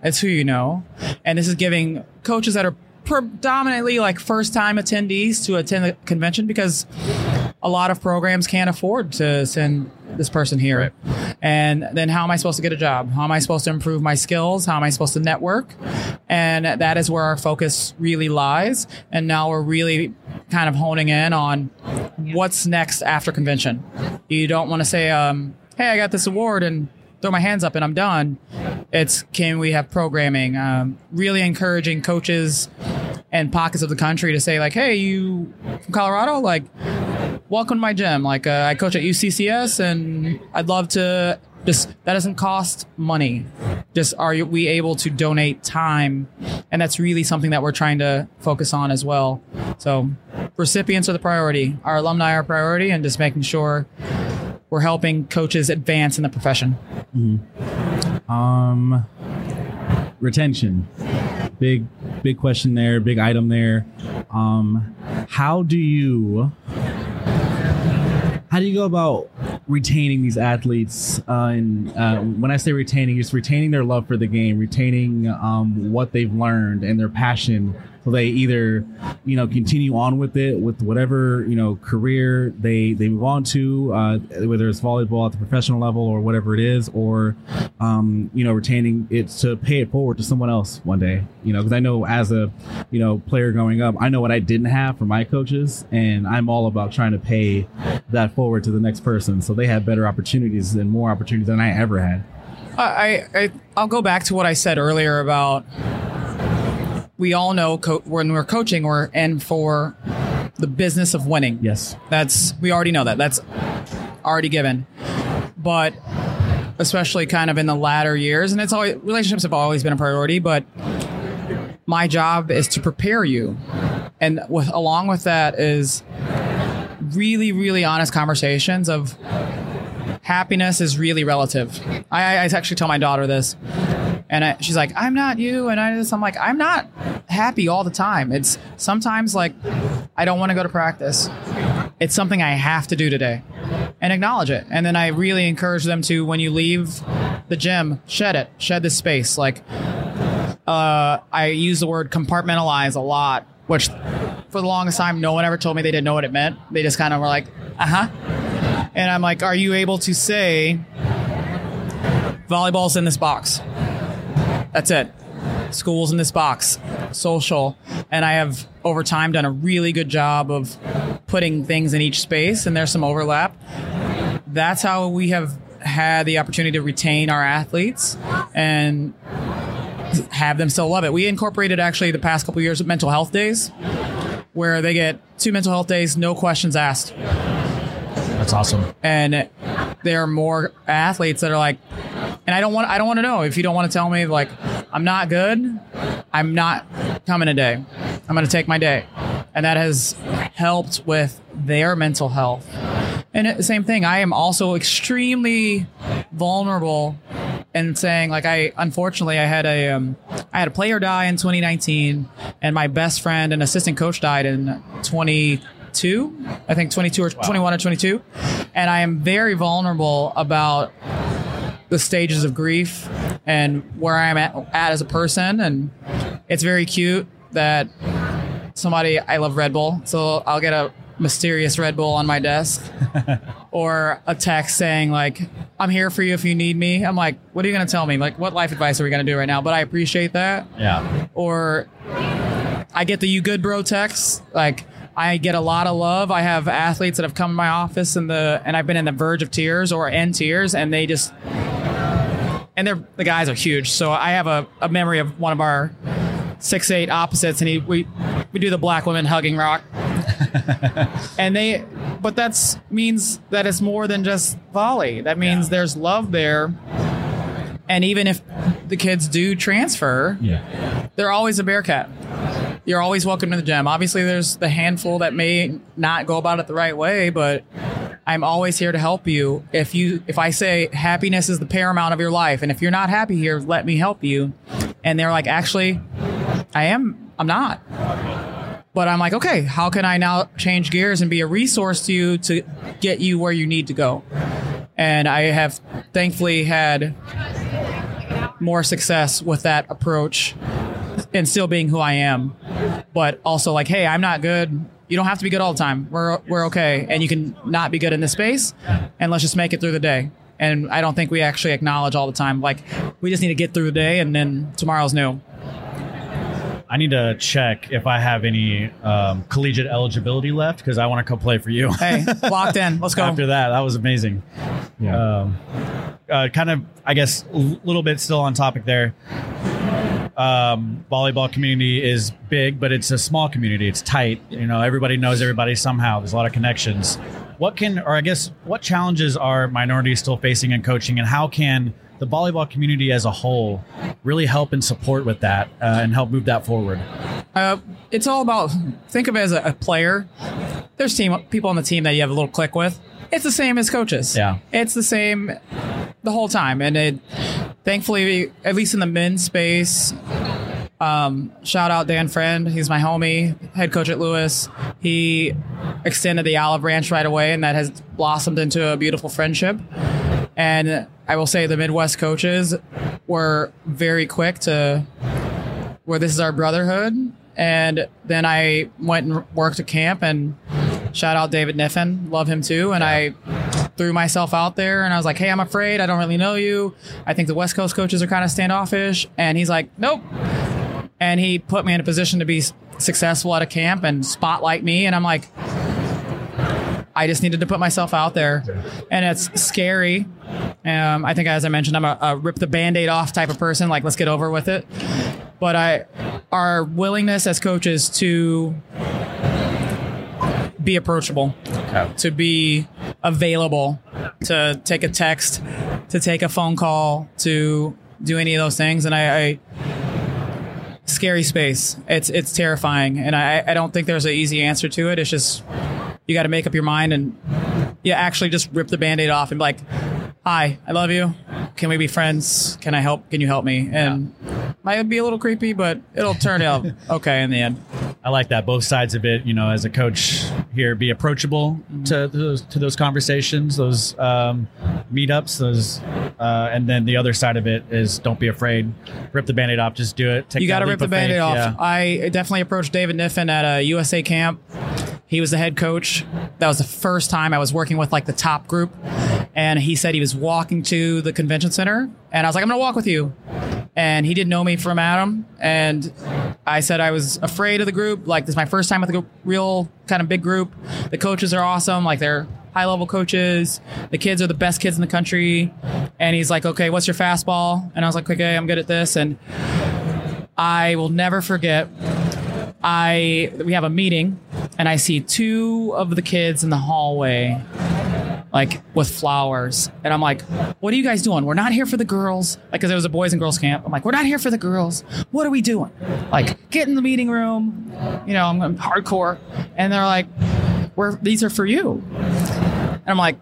it's who you know, and this is giving coaches that are predominantly like first time attendees to attend the convention because a lot of programs can't afford to send this person here. And then how am I supposed to get a job? How am I supposed to improve my skills? How am I supposed to network? And that is where our focus really lies. And now we're really kind of honing in on what's next after convention. You don't want to say, um, hey, I got this award and throw my hands up and I'm done. It's can we have programming? Um, really encouraging coaches and pockets of the country to say like, hey, you from Colorado, like, welcome to my gym. Like, uh, I coach at UCCS, and I'd love to. Just that doesn't cost money. Just are we able to donate time, and that's really something that we're trying to focus on as well. So, recipients are the priority. Our alumni are priority, and just making sure we're helping coaches advance in the profession. Um, retention, big big question there, big item there. Um, how do you how do you go about retaining these athletes? Uh, and uh, when I say retaining, it's retaining their love for the game, retaining um, what they've learned and their passion, so they either you know continue on with it with whatever you know career they they move on to, uh, whether it's volleyball at the professional level or whatever it is, or um, you know retaining it to pay it forward to someone else one day. You know, because I know as a you know player growing up, I know what I didn't have for my coaches, and I'm all about trying to pay that forward to the next person so they have better opportunities and more opportunities than I ever had. I, I I'll go back to what I said earlier about we all know co- when we're coaching we're in for the business of winning. Yes. That's we already know that. That's already given. But especially kind of in the latter years, and it's always relationships have always been a priority, but my job is to prepare you. And with along with that is really, really honest conversations of happiness is really relative. I, I actually tell my daughter this, and I, she's like, "I'm not you," and I just, I'm like, "I'm not happy all the time. It's sometimes like I don't want to go to practice. It's something I have to do today, and acknowledge it. And then I really encourage them to, when you leave the gym, shed it, shed this space. Like uh, I use the word compartmentalize a lot, which for the longest time, no one ever told me they didn't know what it meant. They just kind of were like, uh huh. And I'm like, are you able to say volleyball's in this box? That's it. School's in this box. Social. And I have over time done a really good job of putting things in each space, and there's some overlap. That's how we have had the opportunity to retain our athletes and have them still love it. We incorporated actually the past couple years of mental health days where they get two mental health days, no questions asked That's awesome. and there are more athletes that are like and I don't want I don't want to know. If you don't want to tell me like I'm not good I'm not coming today. I'm going to take my day. And that has helped with their mental health. And it- same thing I am also extremely vulnerable and saying like I unfortunately I had a um, I had a player die in 2019 and my best friend and assistant coach died in 22 I think 22 or 21 or 22 and I am very vulnerable about the stages of grief and where I'm at, at as a person and it's very cute that somebody I love Red Bull so I'll get a mysterious Red Bull on my desk or a text saying like I'm here for you if you need me. I'm like, what are you going to tell me? Like what life advice are we going to do right now? But I appreciate that. Yeah. Or I get the you good bro text like I get a lot of love. I have athletes that have come to my office and the and I've been in the verge of tears or in tears and they just and they're the guys are huge. So I have a, a memory of one of our six eight opposites and he we we do the black women hugging rock and they but that's means that it's more than just volley that means Yeah. there's love there and even if the kids do transfer Yeah. they're always a bearcat you're always welcome to the gym obviously there's the handful that may not go about it the right way but i'm always here to help you if you if i say happiness is the paramount of your life and if you're not happy here let me help you and they're like actually i am i'm not but I'm like, okay, how can I now change gears and be a resource to you to get you where you need to go? And I have thankfully had more success with that approach and still being who I am. But also like, hey, I'm not good. You don't have to be good all the time. We're we're okay, and you can not be good in this space, and let's just make it through the day. And I don't think we actually acknowledge all the time. Like we just need to get through the day, and then tomorrow's new. I need to check if I have any um, collegiate eligibility left because I want to come play for you. Hey, locked in. Let's go. After that, that was amazing. Yeah. Um, uh, kind of, I guess, a little bit still on topic there. Um, volleyball community is big, but it's a small community. It's tight. You know, everybody knows everybody somehow. There's a lot of connections. What can, or I guess, what challenges are minorities still facing in coaching, and how can the volleyball community as a whole really help and support with that uh, and help move that forward? Uh, it's all about think of it as a, a player. There's team people on the team that you have a little click with. It's the same as coaches. Yeah. it's the same the whole time, and it thankfully, at least in the men's space. Um, shout out Dan Friend. He's my homie, head coach at Lewis. He extended the olive branch right away, and that has blossomed into a beautiful friendship. And I will say the Midwest coaches were very quick to where this is our brotherhood. And then I went and worked a camp and shout out David Kniffin, love him too. And I threw myself out there and I was like, hey, I'm afraid. I don't really know you. I think the West Coast coaches are kind of standoffish. And he's like, nope. And he put me in a position to be successful at a camp and spotlight me. And I'm like, I just needed to put myself out there. And it's scary. Um, I think, as I mentioned, I'm a, a rip the band aid off type of person. Like, let's get over with it. But I, our willingness as coaches to be approachable, to be available, to take a text, to take a phone call, to do any of those things. And I, I scary space. It's it's terrifying, and I I don't think there's an easy answer to it. It's just you got to make up your mind and yeah, actually just rip the band-aid off and be like, "Hi, I love you. Can we be friends? Can I help? Can you help me?" And might be a little creepy, but it'll turn out okay in the end. I like that both sides of it. You know, as a coach here, be approachable to those to those conversations, those um, meetups, those, uh, and then the other side of it is don't be afraid. Rip the band-aid off. Just do it. Take you got to rip the faith. band-aid off. Yeah. I definitely approached David Kniffin at a USA camp. He was the head coach. That was the first time I was working with like the top group, and he said he was walking to the convention center, and I was like, "I'm gonna walk with you." And he didn't know me from Adam, and I said I was afraid of the group. Like this is my first time with a real kind of big group. The coaches are awesome. Like they're high level coaches. The kids are the best kids in the country. And he's like, "Okay, what's your fastball?" And I was like, "Okay, I'm good at this." And I will never forget. I we have a meeting, and I see two of the kids in the hallway, like with flowers, and I'm like, "What are you guys doing? We're not here for the girls." Like, because it was a boys and girls camp. I'm like, "We're not here for the girls. What are we doing?" Like, get in the meeting room. You know, I'm, I'm hardcore, and they're like, "We're these are for you," and I'm like,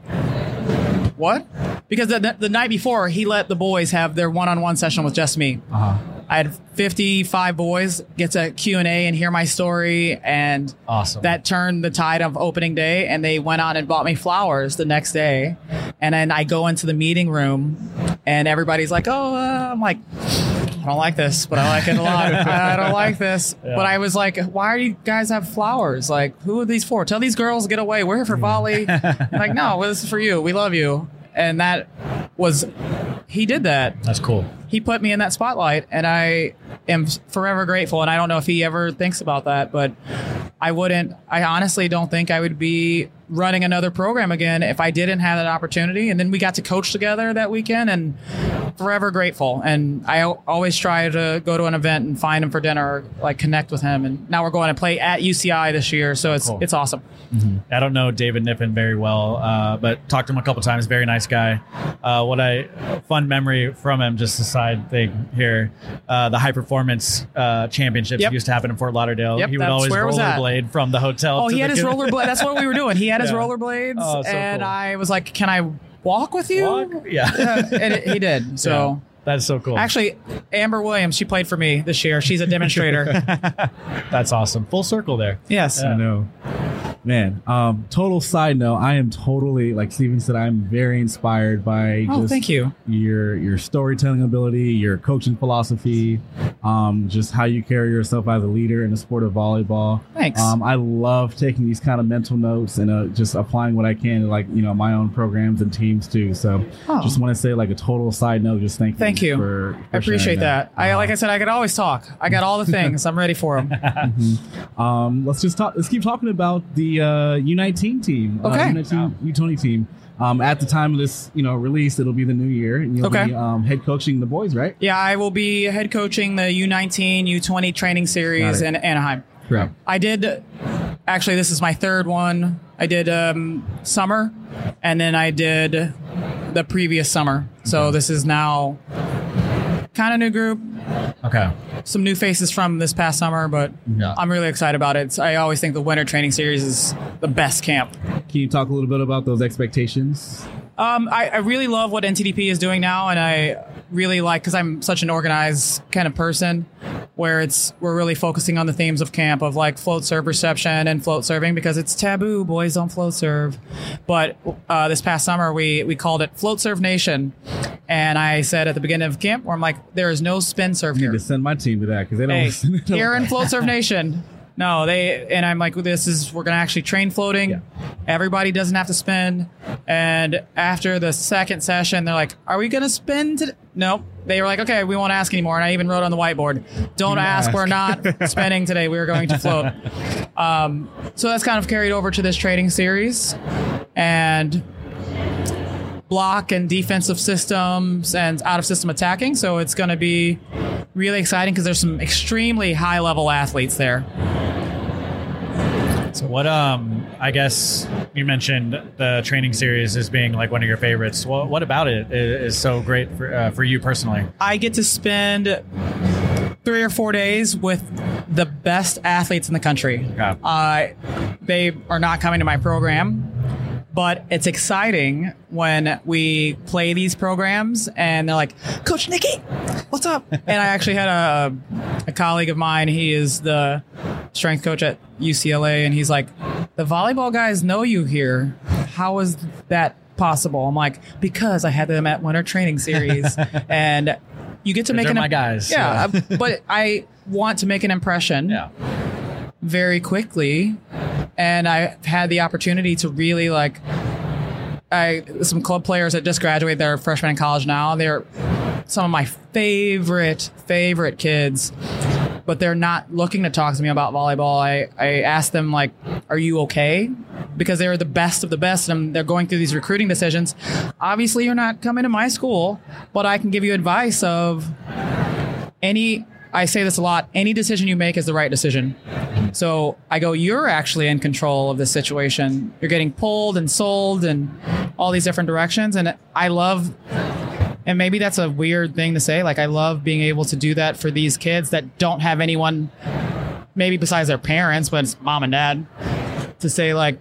"What?" Because the, the night before, he let the boys have their one-on-one session with just me. I had 55 boys get to Q&A and hear my story and Awesome. that turned the tide of opening day and they went on and bought me flowers the next day. And then I go into the meeting room and everybody's like oh uh, I'm like I don't like this but I like it a lot. I don't like this. But I was like why do you guys have flowers? Like who are these for? Tell these girls to get away. We're here for volley like no well, this is for you. We love you and that was he did that That's cool. He put me in that spotlight and I am forever grateful and I don't know if he ever thinks about that but I wouldn't I honestly don't think I would be running another program again if I didn't have that opportunity and then we got to coach together that weekend and forever grateful and I always try to go to an event and find him for dinner or like connect with him and now we're going to play at UCI this year so it's Cool. it's awesome I don't know David Kniffin very well, uh, but talked to him a couple times. Very nice guy. Uh, what I fun memory from him, just a side thing here. Uh, the high performance uh, championships Yep. used to happen in Fort Lauderdale. Yep, he would always where was at. rollerblade from the hotel. Oh, to he had the his con- rollerblade. That's what we were doing. He had his Yeah. rollerblades, Oh, so and cool. I was like, "Can I walk with you?" Walk? Yeah, and it, he did. So that's so cool. actually, Amber Williams, she played for me this year. She's a demonstrator. that's awesome. Full circle there. yes. I know. Man, um, total side note, I am totally like Stephen said, I'm very inspired by Oh, just thank you. your your storytelling ability, your coaching philosophy, um, just how you carry yourself as a leader in the sport of volleyball. Thanks. Um, I love taking these kind of mental notes and uh, just applying what I can to like you know my own programs and teams too. So Oh. just want to say like a total side note, just thank you. Thank you. For, for I appreciate sharing that. I like I said, I could always talk. I got all the things. I'm ready for them. Um, let's just talk. Let's keep talking about the uh, U19 team. Okay. Uh, U19, U20 team. Um, at the time of this, you know, release, it'll be the new year, and you'll Okay. be um, head coaching the boys, right? Yeah, I will be head coaching the U19, U20 training series in Anaheim. Correct. I did actually this is my third one. I did um, summer and then I did the previous summer. So this is now kind of new group, Okay. some new faces from this past summer, but Yeah. I'm really excited about it. It's- I always think the winter training series is the best camp. Can you talk a little bit about those expectations? Um, I, I really love what NTDP is doing now, and I really like because I'm such an organized kind of person, where it's we're really focusing on the themes of camp of like float serve reception and float serving because it's taboo. Boys don't float serve, but uh, this past summer we we called it Float Serve Nation, and I said at the beginning of camp where I'm like, there is no spin serve here. To send my team to that because they don't. Hey, listen to here in. Float Serve Nation. No, they and I'm like, this is we're gonna actually train floating. Yeah. Everybody doesn't have to spin. And after the second session, they're like, "Are we gonna spend?" Today? Nope. They were like, "Okay, we won't ask anymore." And I even wrote on the whiteboard, "Don't ask. ask. We're not spending today. We're going to float." um, so that's kind of carried over to this trading series, and block and defensive systems and out of system attacking. So it's going to be really exciting because there's some extremely high level athletes there. So what? Um, I guess you mentioned the training series as being like one of your favorites. What, what about it is is so great for uh, for you personally? I get to spend three or four days with the best athletes in the country. Okay. Uh, they are not coming to my program, but it's exciting when we play these programs and they're like, Coach Nickie, what's up? and I actually had a, a colleague of mine, he is the strength coach at UCLA, and he's like, The volleyball guys know you here. How is that possible? I'm like, Because I had them at winter training series. and you get to make an my guys. Yeah, uh, but I want to make an impression Yeah. Very quickly and i've had the opportunity to really like i some club players that just graduated they're freshmen in college now they're some of my favorite favorite kids but they're not looking to talk to me about volleyball. I i asked them like are you okay? Because they're the best of the best and they're going through these recruiting decisions. Obviously you're not coming to my school but i can give you advice of any I say this a lot, any decision you make is the right decision. So I go, you're actually in control of this situation. You're getting pulled and sold and all these different directions. And I love, and maybe that's a weird thing to say. Like, I love being able to do that for these kids that don't have anyone, maybe besides their parents, but it's mom and dad, to say, like,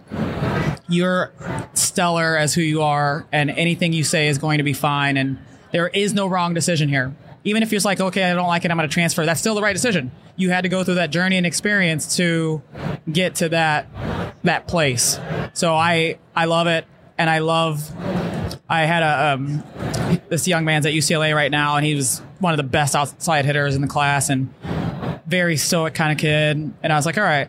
you're stellar as who you are, and anything you say is going to be fine. And there is no wrong decision here. Even if you're like, okay, I don't like it, I'm going to transfer. That's still the right decision. You had to go through that journey and experience to get to that that place. So I I love it, and I love. I had a um, this young man's at UCLA right now, and he was one of the best outside hitters in the class, and very stoic kind of kid. And I was like, all right,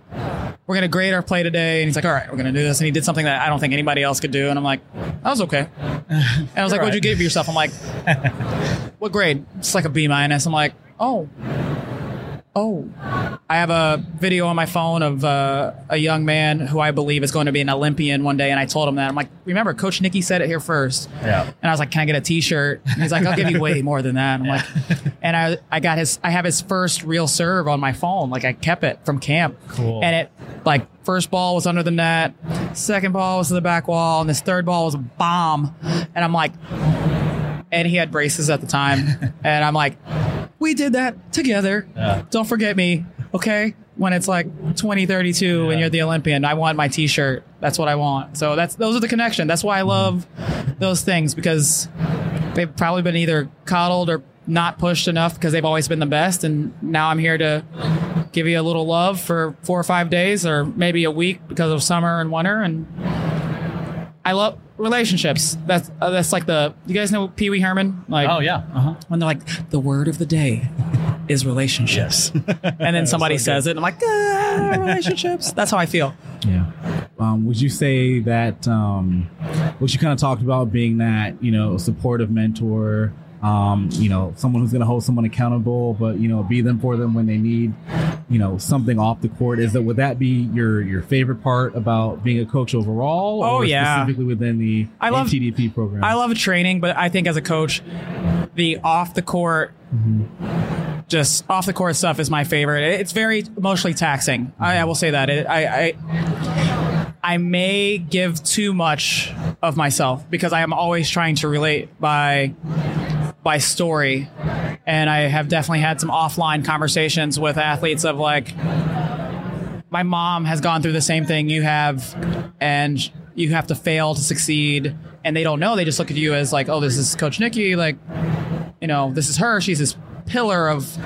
we're gonna grade our play today. And he's like, all right, we're gonna do this. And he did something that I don't think anybody else could do. And I'm like, that was okay. And I was like, what'd you give yourself? I'm like, what grade? It's like a B minus. I'm like, oh. Oh, I have a video on my phone of uh, a young man who I believe is going to be an Olympian one day, and I told him that. I'm like, remember, Coach Nickie said it here first. Yeah. And I was like, "Can I get a T-shirt?" And he's like, "I'll give you way more than that." I'm like, and I I got his I have his first real serve on my phone. Like I kept it from camp. Cool. And it like first ball was under the net, second ball was to the back wall, and this third ball was a bomb. And I'm like, and he had braces at the time, and I'm like, we did that together. Yeah. Don't forget me, okay? When it's like 2032 and you're the Olympian, I want my T-shirt. That's what I want. So that's those are the connection. That's why I love those things because they've probably been either coddled or not pushed enough because they've always been the best, and now I'm here to give you a little love for four or five days, or maybe a week because of summer and winter. And I love relationships. That's uh, that's like the you guys know Pee Wee Herman. Like Oh yeah. Uh-huh. when they're like the word of the day is relationships, and then somebody says it, and I'm like ah, relationships. That's how I feel. Yeah. Um, would you say that um, what you kind of talked about being that you know supportive mentor, um, you know, someone who's going to hold someone accountable, but you know, be them for them when they need, you know, something off the court. Is that would that be your your favorite part about being a coach overall? Oh, or yeah. specifically within the I love- TDP program. I love training, but I think as a coach, the off the court, just off the court stuff is my favorite. It's very emotionally taxing. I, I will say that. It, I, I I may give too much of myself because I am always trying to relate by by story, and I have definitely had some offline conversations with athletes of like my mom has gone through the same thing you have and you have to fail to succeed. And they don't know. They just look at you as like oh this is coach nickie. Like you know this is her. She's this pillar of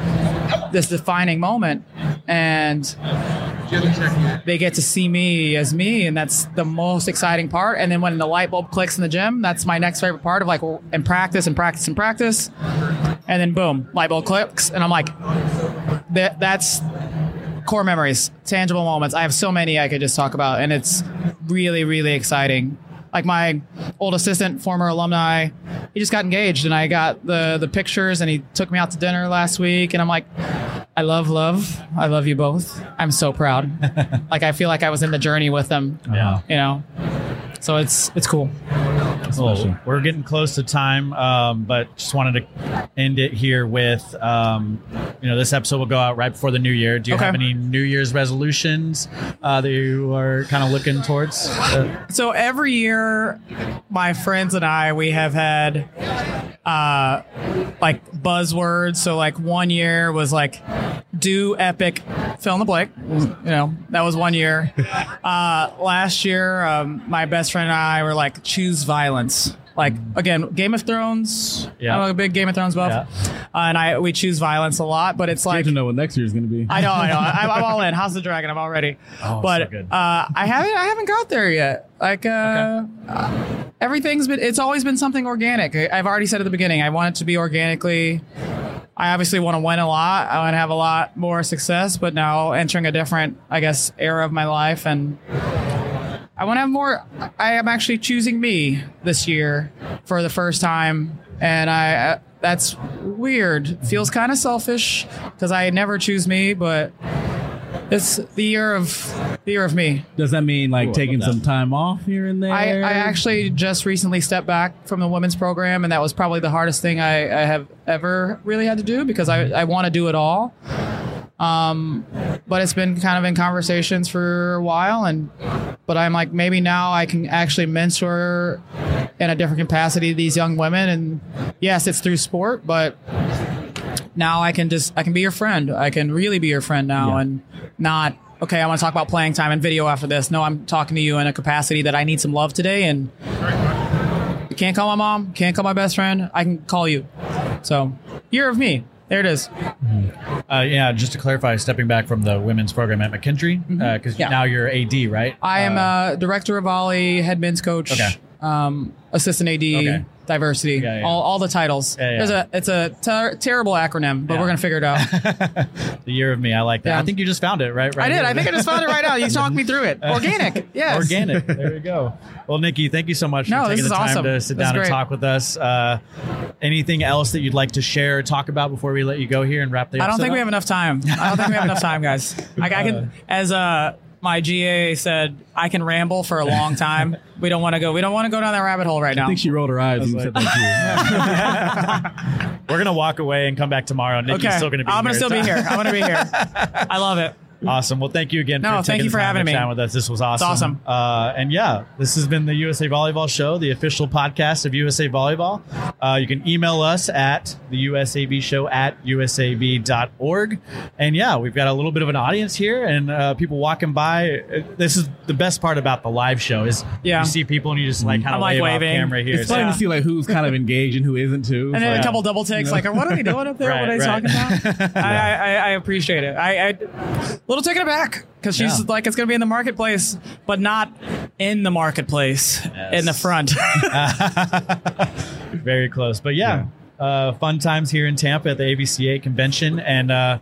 this defining moment. And they get to see me as me and that's the most exciting part and then when the light bulb clicks in the gym that's my next favorite part of like and practice and practice and practice and then boom light bulb clicks and i'm like that, that's core memories, tangible moments. I have so many I could just talk about, and it's really, really exciting. Like my old assistant, former alumni, he just got engaged, and I got the the pictures, and he took me out to dinner last week, and I'm like, I love love, I love you both. I'm so proud. like I feel like I was in the journey with them. Yeah. You know, so it's it's cool. Well, we're getting close to time, um, but just wanted to end it here with, um, you know, this episode will go out right before the new year. Do you Okay. have any New Year's resolutions uh, that you are kind of looking towards? Uh, So every year, my friends and I, we have had uh, like buzzwords. So like one year was like do epic fill in the blank. You know, that was one year. Uh, last year, um, my best friend and I were like choose violence. Like again, Game of Thrones. Yeah. I'm a big Game of Thrones buff, Yeah. uh, and I we choose violence a lot. But it's Good like to know what next year is going to be. I know, I know. I'm, I'm all in. House of the Dragon. I'm all ready. Oh, but so good. Uh, I haven't. I haven't got there yet. Like uh, uh, everything's been. It's always been something organic. I've already said at the beginning. I want it to be organically. I obviously want to win a lot. I want to have a lot more success. But now entering a different, I guess, era of my life, and I want to have more. I am actually choosing me this year for the first time, and I. Uh, that's weird. Feels kind of selfish because I never choose me, but it's the year of the year of me. Does that mean like Ooh, taking some time off here and there? I, I actually just recently stepped back from the women's program, and that was probably the hardest thing I, I have ever really had to do because I, I want to do it all. Um, but it's been kind of in conversations for a while, and but I'm like maybe now I can actually mentor in a different capacity these young women, and yes, it's through sport, but now I can just I can be your friend. I can really be your friend now, Yeah. and not okay. I want to talk about playing time and video after this. No, I'm talking to you in a capacity that I need some love today, and can't call my mom, can't call my best friend. I can call you. So year of me. There it is. uh, yeah, just to clarify, stepping back from the women's program at McKendree, because Mm-hmm. Yeah. now you're AD, right? I am Uh, uh, director of volley, head men's coach, Okay. um, assistant AD, Okay. Diversity, Yeah, yeah. all all the titles. Yeah. There's a it's a ter- terrible acronym, but we're gonna figure it out. the year of me. I like that. I think you just found it, right? right I did. here. I think I just found it right now. You talked me through it. Organic. Yes. Organic. There we go. Well, Nickie, thank you so much No, for taking the time awesome. to sit This down and talk with us. Uh, anything else that you'd like to share, or talk about before we let you go here and wrap the I don't think we have enough time. I don't think we have enough time, guys. I, I can, as uh, my GA said, I can ramble for a long time. We don't want to go. We don't want to go down that rabbit hole right now. I think she rolled her eyes when you said that. We're gonna walk away and come back tomorrow. Nikki's Okay, still gonna be I'm here. gonna still be here. I'm gonna be here. I love it. Awesome. Well, thank you again. No, for thank you for time having to me. chat with us. This was awesome. awesome. Uh, and yeah, this has been the USA Volleyball Show, the official podcast of USA Volleyball. Uh, you can email us at the USAV Show at usav.org. And yeah, we've got a little bit of an audience here, and uh, people walking by. Uh, This is the best part about the live show is Yeah. you see people and you just like kind of like, wave waving. off camera here. It's funny Yeah. to see like who's kind of engaged and who isn't too. And then It's a couple double takes, like, what are they doing up there? Right, what are they right. talking about? I, I, I appreciate it. I, I little taken aback because she's Yeah. like, it's going to be in the marketplace, but not in the marketplace, in the front. very close. But yeah, Uh, fun times here in Tampa at the AVCA convention, and uh,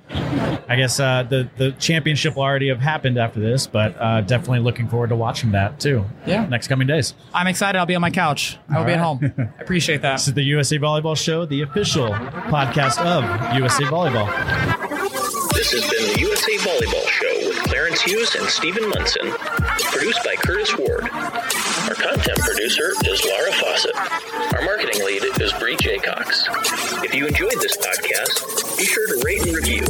I guess uh, the the championship will already have happened after this, but uh, definitely looking forward to watching that too. Yeah. next coming days. I'm excited. I'll be on my couch. I'll be at home. I appreciate that. This is the USA Volleyball Show, the official podcast of USA Volleyball. This has been the USA Volleyball Show with Clarence Hughes and Stephen Munson, produced by Curtis Ward. Our content producer is Laura Fawcett. Our marketing lead is Bree Jaycox. If you enjoyed this podcast, be sure to rate and review.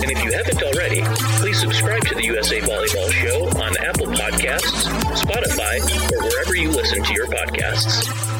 And if you haven't already, please subscribe to the USA Volleyball Show on Apple Podcasts, Spotify, or wherever you listen to your podcasts.